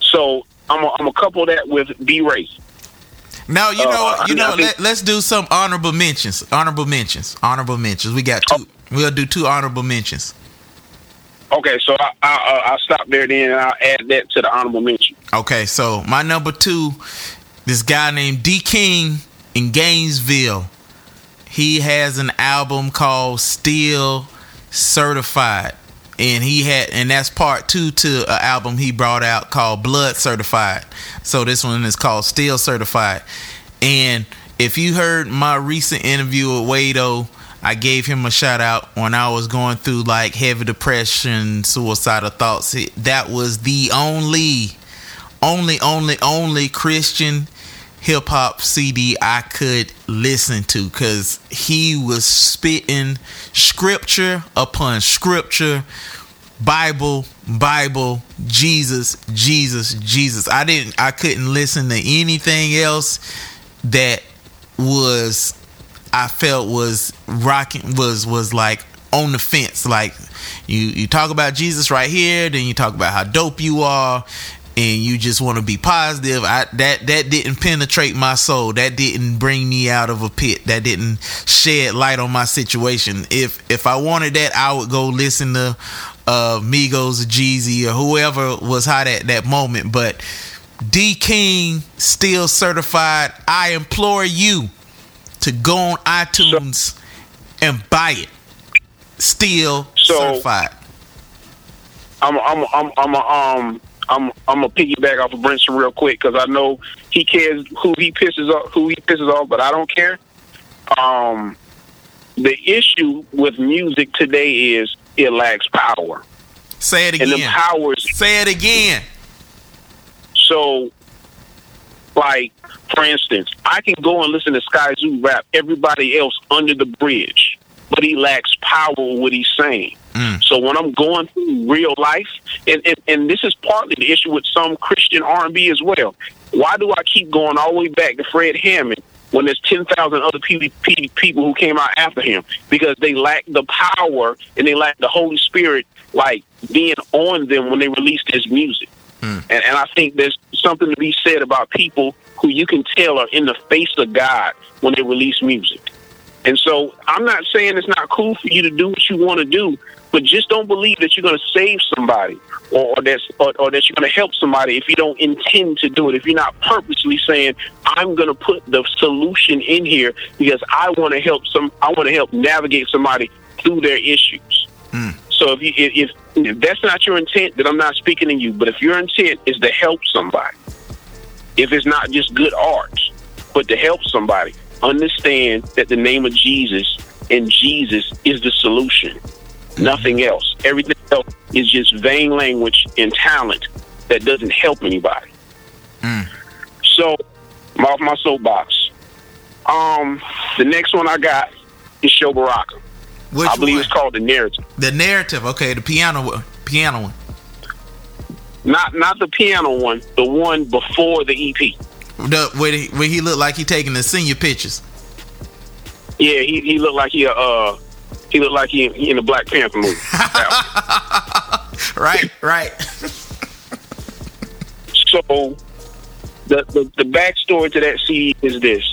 So I'm a, I'm a couple that with B Reith. No, you Uh, know, what? you know. Let, let's do some honorable mentions. Honorable mentions. Honorable mentions. We got two. We'll do two honorable mentions. Okay, so I I uh, I'll stop there then, and I'll add that to the honorable mention. Okay, so my number two, this guy named D King in Gainesville. He has an album called Still Certified. And he had and that's part two to an album he brought out called Blood Certified. So this one is called Steel Certified. And if you heard my recent interview with Wade-O, I gave him a shout out when I was going through like heavy depression, suicidal thoughts. That was the only only, only, only Christian hip hop CD I could listen to because he was spitting scripture upon scripture, Bible, Bible, Jesus, Jesus, Jesus. I didn't, I couldn't listen to anything else that was, I felt was rocking, was, was like on the fence. Like you, you talk about Jesus right here, then you talk about how dope you are, and you just want to be positive. I that that didn't penetrate my soul. That didn't bring me out of a pit. That didn't shed light on my situation. If if I wanted that, I would go listen to uh Migos or Jeezy or whoever was hot at that moment. But D King still certified. I implore you to go on iTunes and buy it. Still certified. I'm I'm I'm I'm a, um I'm I'm gonna piggyback off of Brinson real quick because I know he cares who he pisses off who he pisses off, but I don't care. Um, the issue with music today is it lacks power. Say it And the again. powers. Say it again. So, like for instance, I can go and listen to Skyzoo rap everybody else under the bridge, but he lacks power what he's saying. Mm. So when I'm going through real life, and, and, and this is partly the issue with some Christian R&B as well. Why do I keep going all the way back to Fred Hammond when there's 10,000 other people, people who came out after him? Because they lack the power and they lack the Holy Spirit, like being on them when they released his music. Mm. And, and I think there's something to be said about people who you can tell are in the face of God when they release music. And so I'm not saying it's not cool for you to do what you want to do, but just don't believe that you're going to save somebody or, or that's or, or that you're going to help somebody if you don't intend to do it. If you're not purposely saying I'm going to put the solution in here because I want to help some, I want to help navigate somebody through their issues. Hmm. So if, you, if if that's not your intent, then I'm not speaking to you. But if your intent is to help somebody, if it's not just good art, but to help somebody, understand that the name of Jesus and Jesus is the solution. Nothing else. Everything else is just vain language and talent that doesn't help anybody. So, I'm off my soapbox. Um, the next one I got is Sho Baraka. Which I believe one? it's called the narrative. The narrative. Okay, the piano one- piano one. Not not the piano one, the one before the EP. The where he, where he looked like he taking the senior pictures. Yeah, he, he looked like he uh he looked like he, he in the Black Panther movie. right, right. so the, the the backstory to that CD is this.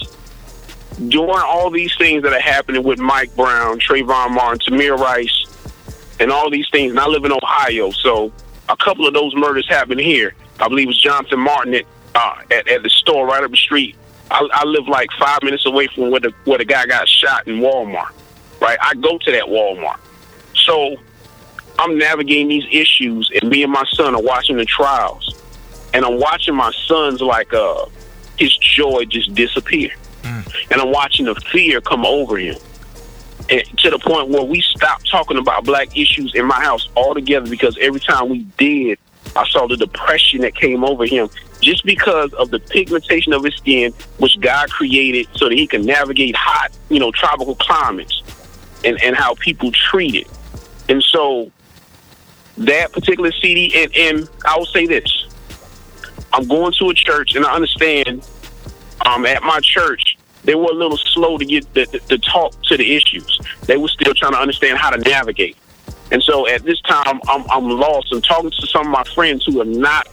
During all these things that are happening with Mike Brown, Trayvon Martin, Tamir Rice, and all these things, and I live in Ohio, so a couple of those murders happened here. I believe it was Jonathan Martin at, uh, at, at the store right up the street. I, I live like five minutes away from where the where the guy got shot in Walmart. Right, I go to that Walmart. So I'm navigating these issues, and me and my son are watching the trials, and I'm watching my son's like uh his joy just disappear, and I'm watching the fear come over him, and to the point where we stopped talking about black issues in my house altogether because every time we did, I saw the depression that came over him just because of the pigmentation of his skin, which God created so that he can navigate hot, you know, tropical climates, and and how people treat it, and so that particular CD, and, and I will say this. I'm going to a church, and I understand um, at my church, they were a little slow to get the, the, to talk to the issues. They were still trying to understand how to navigate. And so at this time, I'm, I'm lost. I'm talking to some of my friends who are not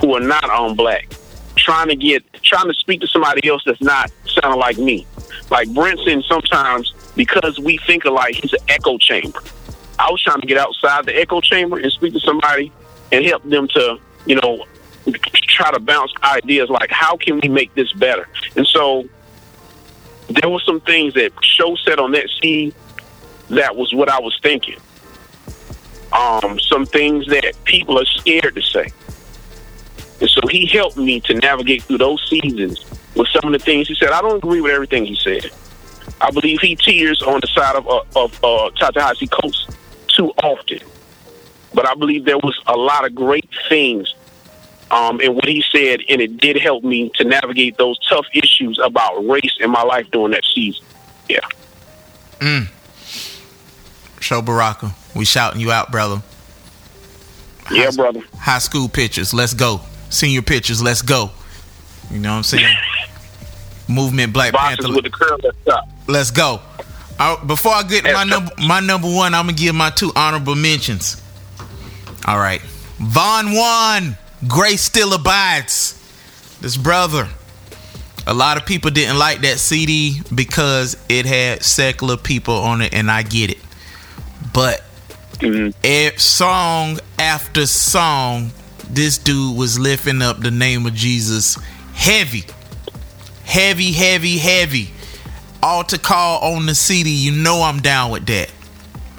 who are not on black, trying to get trying to speak to somebody else that's not sounding like me. Like Brinson, sometimes because we think alike, he's an echo chamber. I was trying to get outside the echo chamber and speak to somebody and help them to, you know, try to bounce ideas like how can we make this better. And so there were some things that Sho said on that scene that was what I was thinking. Um, some things that people are scared to say. And so he helped me to navigate through those seasons with some of the things he said. I don't agree with everything he said. I believe he tears on the side of uh, of uh, Ta-Nehisi Coates too often. But I believe there was a lot of great things um, in what he said, and it did help me to navigate those tough issues about race in my life during that season. Yeah. Mm. Sho Baraka, we shouting you out, brother. High, yeah, brother. High school pictures, let's go. Senior pictures, let's go. You know what I'm saying? Movement Black Boxes Panther. with the curl. Let's go. I, before I get my number my number one, I'm gonna give my two honorable mentions. All right, Von Juan, Grace still abides. This brother. A lot of people didn't like that CD because it had secular people on it, and I get it. But mm-hmm. song after song, this dude was lifting up the name of Jesus heavy, heavy, heavy, heavy altar call on the CD, you know I'm down with that.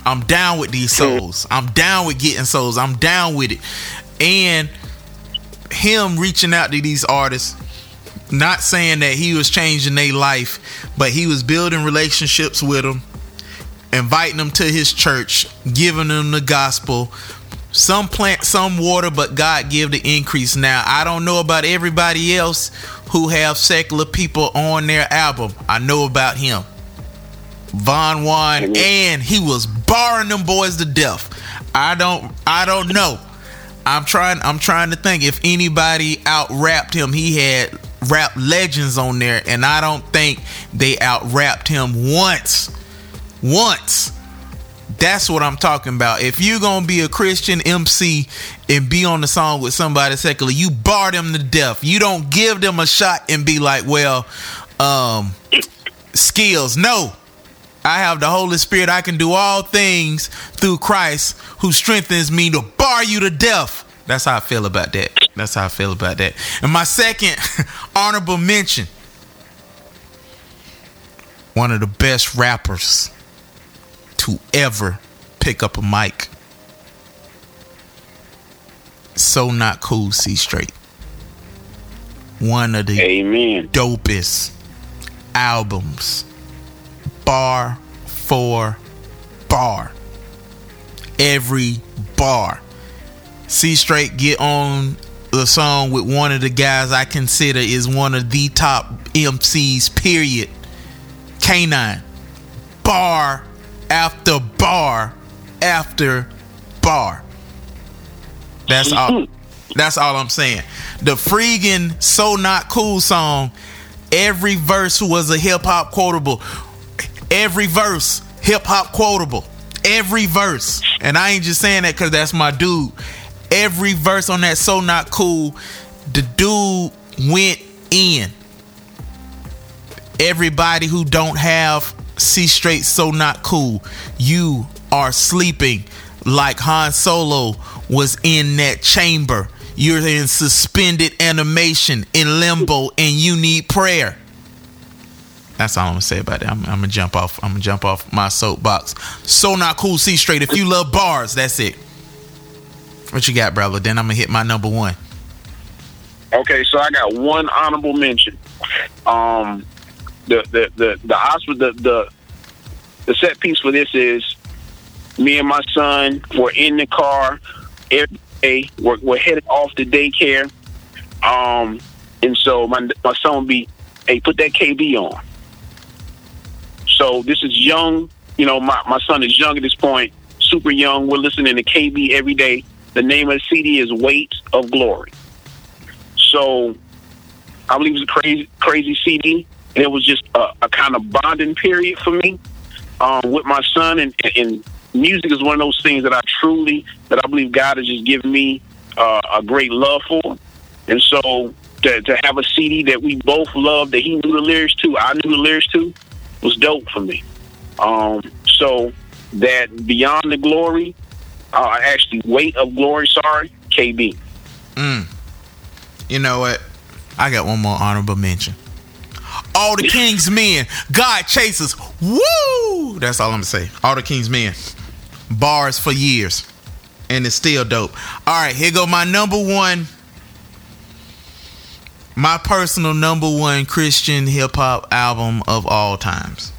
I'm down with these souls. I'm down with getting souls. I'm down with it. And him reaching out to these artists, not saying that he was changing their life, but he was building relationships with them, inviting them to his church, giving them the gospel. Some plant, some water, but God give the increase. Now, I don't know about everybody else who have secular people on their album. I know about him. Von Juan and he was barring them boys to death. I don't I don't know. I'm trying I'm trying to think if anybody out rapped him. He had rap legends on there and I don't think they out rapped him once. Once. That's what I'm talking about. If you're gonna be a Christian MC and be on the song with somebody secular, you bar them to death. You don't give them a shot and be like, well, um, skills. No. I have the Holy Spirit. I can do all things through Christ who strengthens me to bar you to death. That's how I feel about that. That's how I feel about that. And my second honorable mention one of the best rappers to ever pick up a mic. So not cool, C straight. One of the Amen. dopest albums. Bar for bar. Every bar. C straight get on the song with one of the guys I consider is one of the top MCs, period. K9. Bar after bar after bar. That's all. Mm-hmm. That's all I'm saying. The freaking "So Not Cool" song. Every verse was a hip hop quotable. Every verse hip hop quotable. Every verse, and I ain't just saying that because that's my dude. Every verse on that "So Not Cool," the dude went in. Everybody who don't have C straight so not cool. You are sleeping like Han Solo was in that chamber. You're in suspended animation, in limbo, and you need prayer. That's all I'm gonna say about that. I'm, I'm, gonna jump off. I'm gonna jump off my soapbox. So not cool. See straight. If you love bars, that's it. What you got, brother? Then I'm gonna hit my number one. Okay, so I got one honorable mention. Um, the the the the the, the the set piece for this is me and my son were in the car every day. We're, we're headed off to daycare. Um, and so my my son would be, hey, put that KB on. So this is young. You know, my, my son is young at this point, super young. We're listening to KB every day. The name of the CD is Weight of Glory. So I believe it's a crazy, crazy CD and it was just a, a kind of bonding period for me um, with my son, and, and music is one of those things that I truly, that I believe God has just given me uh, a great love for. And so to, to have a CD that we both love, that he knew the lyrics to, I knew the lyrics to, was dope for me. Um, so that Beyond the Glory, uh, actually Weight of Glory, sorry, KB. Mm. You know what? I got one more honorable mention. All the King's Men, God chases. Woo! That's all I'm gonna say. All the King's Men. Bars for years. And it's still dope. All right, here go my number one. My personal number one Christian hip hop album of all times.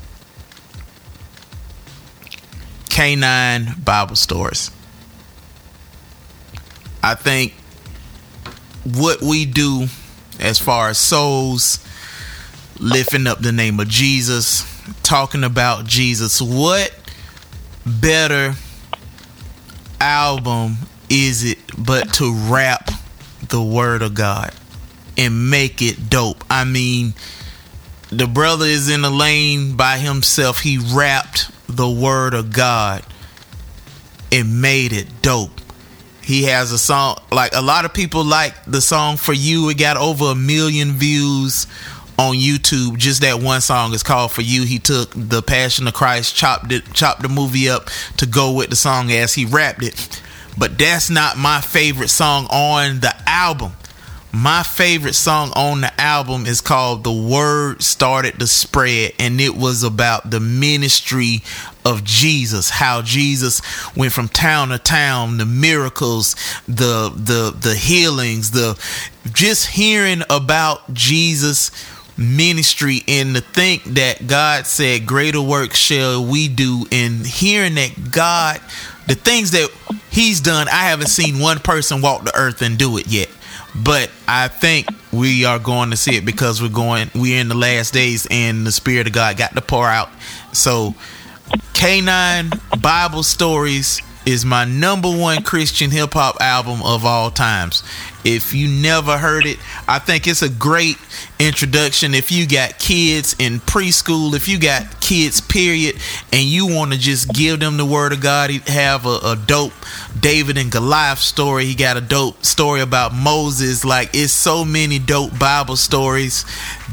K9 Bible Stories. I think what we do as far as souls, lifting up the name of Jesus, talking about Jesus, what better album is it but to rap the word of God and make it dope? I mean, the brother is in the lane by himself. He rapped the word of God and made it dope. He has a song like a lot of people like the song for you. It got over a million views on YouTube. Just that one song is called for you. He took the Passion of Christ, chopped it, chopped the movie up to go with the song as he rapped it. But that's not my favorite song on the album. My favorite song on the album is called The Word Started to Spread, and it was about the ministry of Jesus, how Jesus went from town to town, the miracles, the the the healings, the just hearing about Jesus ministry and to think that God said greater work shall we do and hearing that God the things that he's done I haven't seen one person walk the earth and do it yet but I think we are going to see it because we're going we're in the last days and the spirit of God got to pour out so K9 Bible Stories is my number one Christian hip hop album of all times. If you never heard it, I think it's a great introduction. If you got kids in preschool, if you got kids, period, and you want to just give them the word of God, he have a, a dope David and Goliath story. He got a dope story about Moses. Like it's so many dope Bible stories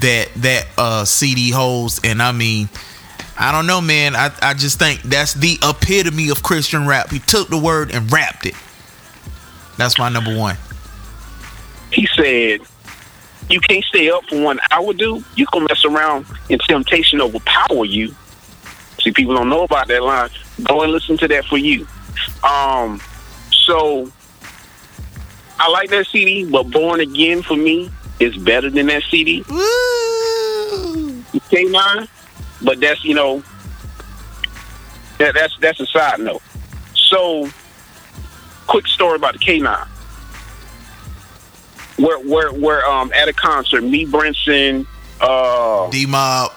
that that uh, CD holds, and I mean I don't know, man. I, I just think that's the epitome of Christian rap. He took the word and rapped it. That's my number one. He said, You can't stay up for one hour, dude. You can mess around and temptation overpower you. See, people don't know about that line. Go and listen to that for you. Um, so I like that CD, but Born Again for me is better than that CD. Woo! K9 but that's you know that, that's that's a side note. So, quick story about the K9. We're we're we're um at a concert. Me, Brinson, uh, D Mob,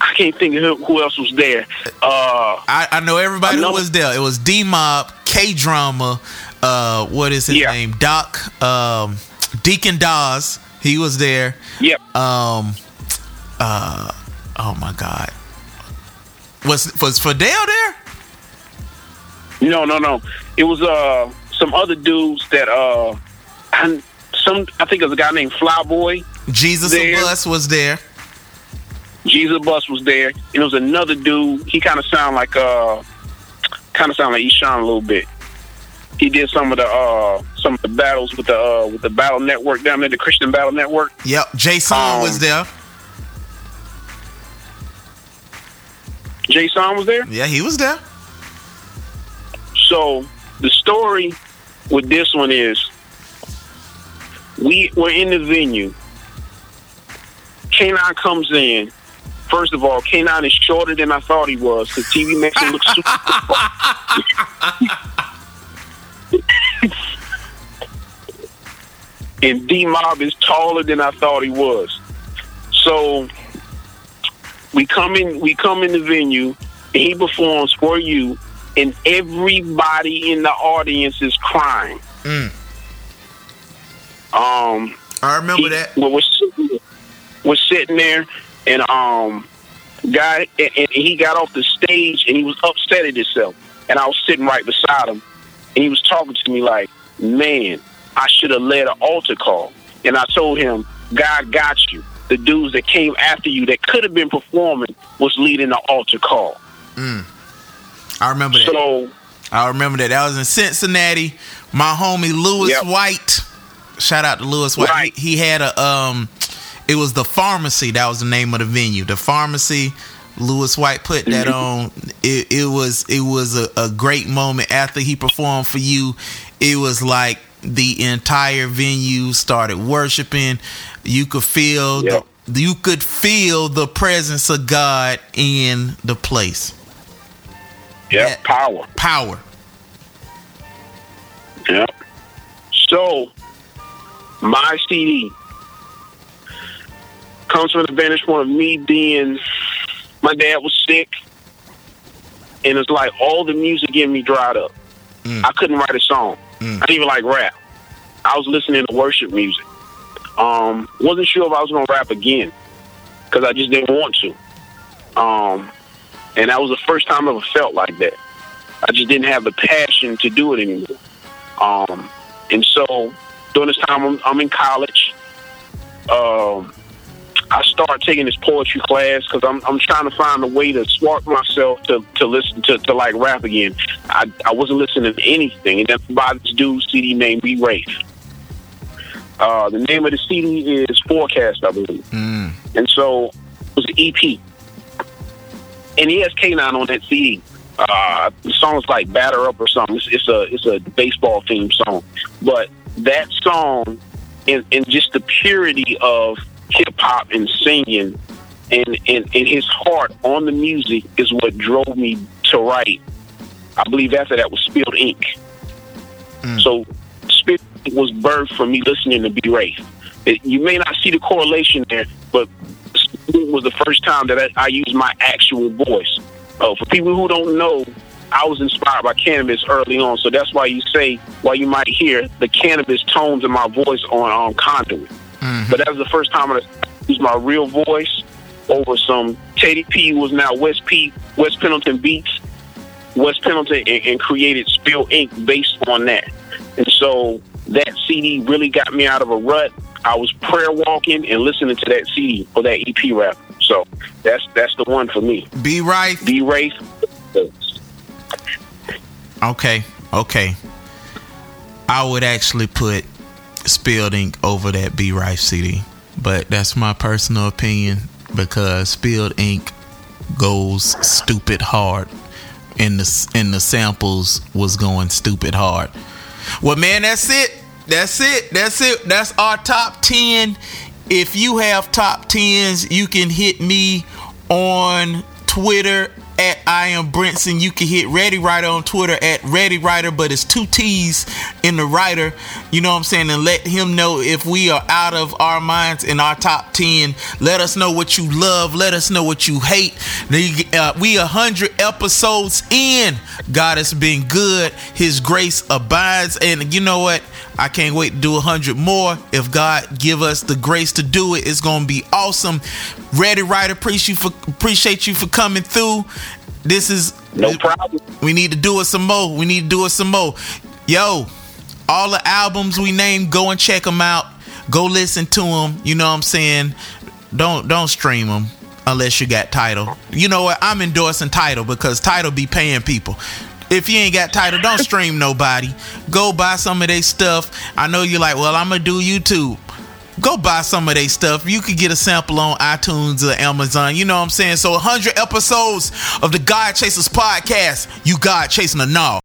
I can't think of who, who else was there. Uh, I, I know everybody who was there. It was D Mob, K Drama. Uh, what is his Yeah. name? Doc, um, Deacon Dawes. He was there. Yep. Um. Uh. Oh my God. Was was Fidel there? No, no, no. It was uh some other dudes that uh and some I think it was a guy named Flyboy. Jesus there. Bus was there. Jesus Bus was there. And it was another dude. He kind of sound like uh kind of sound like Eshawn a little bit. He did some of the uh some of the battles with the uh with the Battle Network down there, the Christian Battle Network. Yep. Jason Um, was there. Jason was there. Yeah, he was there. So the story with this one is we were in the venue. K9 comes in. First of all, K9 is shorter than I thought he was because TV makes him look super. and D Mob is taller than I thought he was. So we come in we come in the venue and he performs for you and everybody in the audience is crying. Mm. Um I remember that. We're, we're, sitting, we're sitting there and um guy, and, and he got off the stage and he was upset at himself. And I was sitting right beside him, and he was talking to me like, "Man, I should have led an altar call." And I told him, "God got you." The dudes that came after you that could have been performing was leading the altar call. Mm. I remember that. So I remember that. That was in Cincinnati. My homie Lewis Yep. White. Shout out to Lewis White. Right. He, he had a um it was the pharmacy, that was the name of the venue. The pharmacy. Lewis White put that on. It, it was it was a, a great moment after he performed for you. It was like the entire venue started worshiping. You could feel Yep. the you could feel the presence of God in the place. Yeah, power. Power. Yeah. So, my CD comes from the vantage point of me being, my dad was sick, and it's like all the music in me dried up. I couldn't write a song. I didn't even like rap. I was listening to worship music. Um, wasn't sure if I was gonna rap again because I just didn't want to. Um, and that was the first time I ever felt like that. I just didn't have the passion to do it anymore. Um, and so during this time, I'm, I'm in college. Um, I start taking this poetry class because I'm I'm trying to find a way to spark myself to, to listen to, to like rap again. I, I wasn't listening to anything, and then by this dude CD named B Reith. Uh, the name of the CD is Forecast, I believe, Mm. and so it was an EP, and he has K9 on that CD. Uh, the song's like "Batter Up" or something. It's, it's a it's a baseball themed song, but that song and, and just the purity of hip hop and singing and, and, and his heart on the music is what drove me to write. I believe after that was Spilled Ink. So Spilled Ink was birthed from me listening to B Reith. It, you may not see the correlation there, but was the first time that I, I used my actual voice. Uh, for people who don't know, I was inspired by Canibus early on, so that's why you say, why you might hear the Canibus tones in my voice on um, Conduit. But that was the first time I used my real voice over some Teddy P was now West P West Pendleton Beats, West Pendleton, and, and created Spill Ink based on that. And so that CD really got me out of a rut. I was prayer walking and listening to that CD or that EP rap. So that's that's the one for me. B Reith. B Reith. Okay, okay. I would actually put Spilled Ink over that B Reith CD, but that's my personal opinion because Spilled Ink goes stupid hard, and the and the samples was going stupid hard. Well, man, that's it. That's it. That's it. That's our top ten. If you have top tens, you can hit me on Twitter at I am Brinson. You can hit Ready Writer on Twitter at Ready Writer, but it's two T's in the writer. You know what I'm saying? And let him know if we are out of our minds in our top 10. Let us know what you love. Let us know what you hate. The- uh, we a hundred episodes in. God has been good. His grace abides. And you know what? I can't wait to do a hundred more. If God give us the grace to do it, it's gonna be awesome. Ready, Writer, appreciate you for appreciate you for coming through. This is no problem. We need to do it some more. We need to do it some more. Yo, all the albums we named, go and check them out. Go listen to them. You know what I'm saying? Don't don't stream them unless you got Tidal. You know what? I'm endorsing Tidal because Tidal be paying people. If you ain't got Tidal, don't stream nobody. Go buy some of their stuff. I know you're like, well, I'm gonna do YouTube. Go buy some of their stuff. You could get a sample on iTunes or Amazon. You know what I'm saying? So 100 episodes of the God Chasers podcast. You God chasing a gnaw.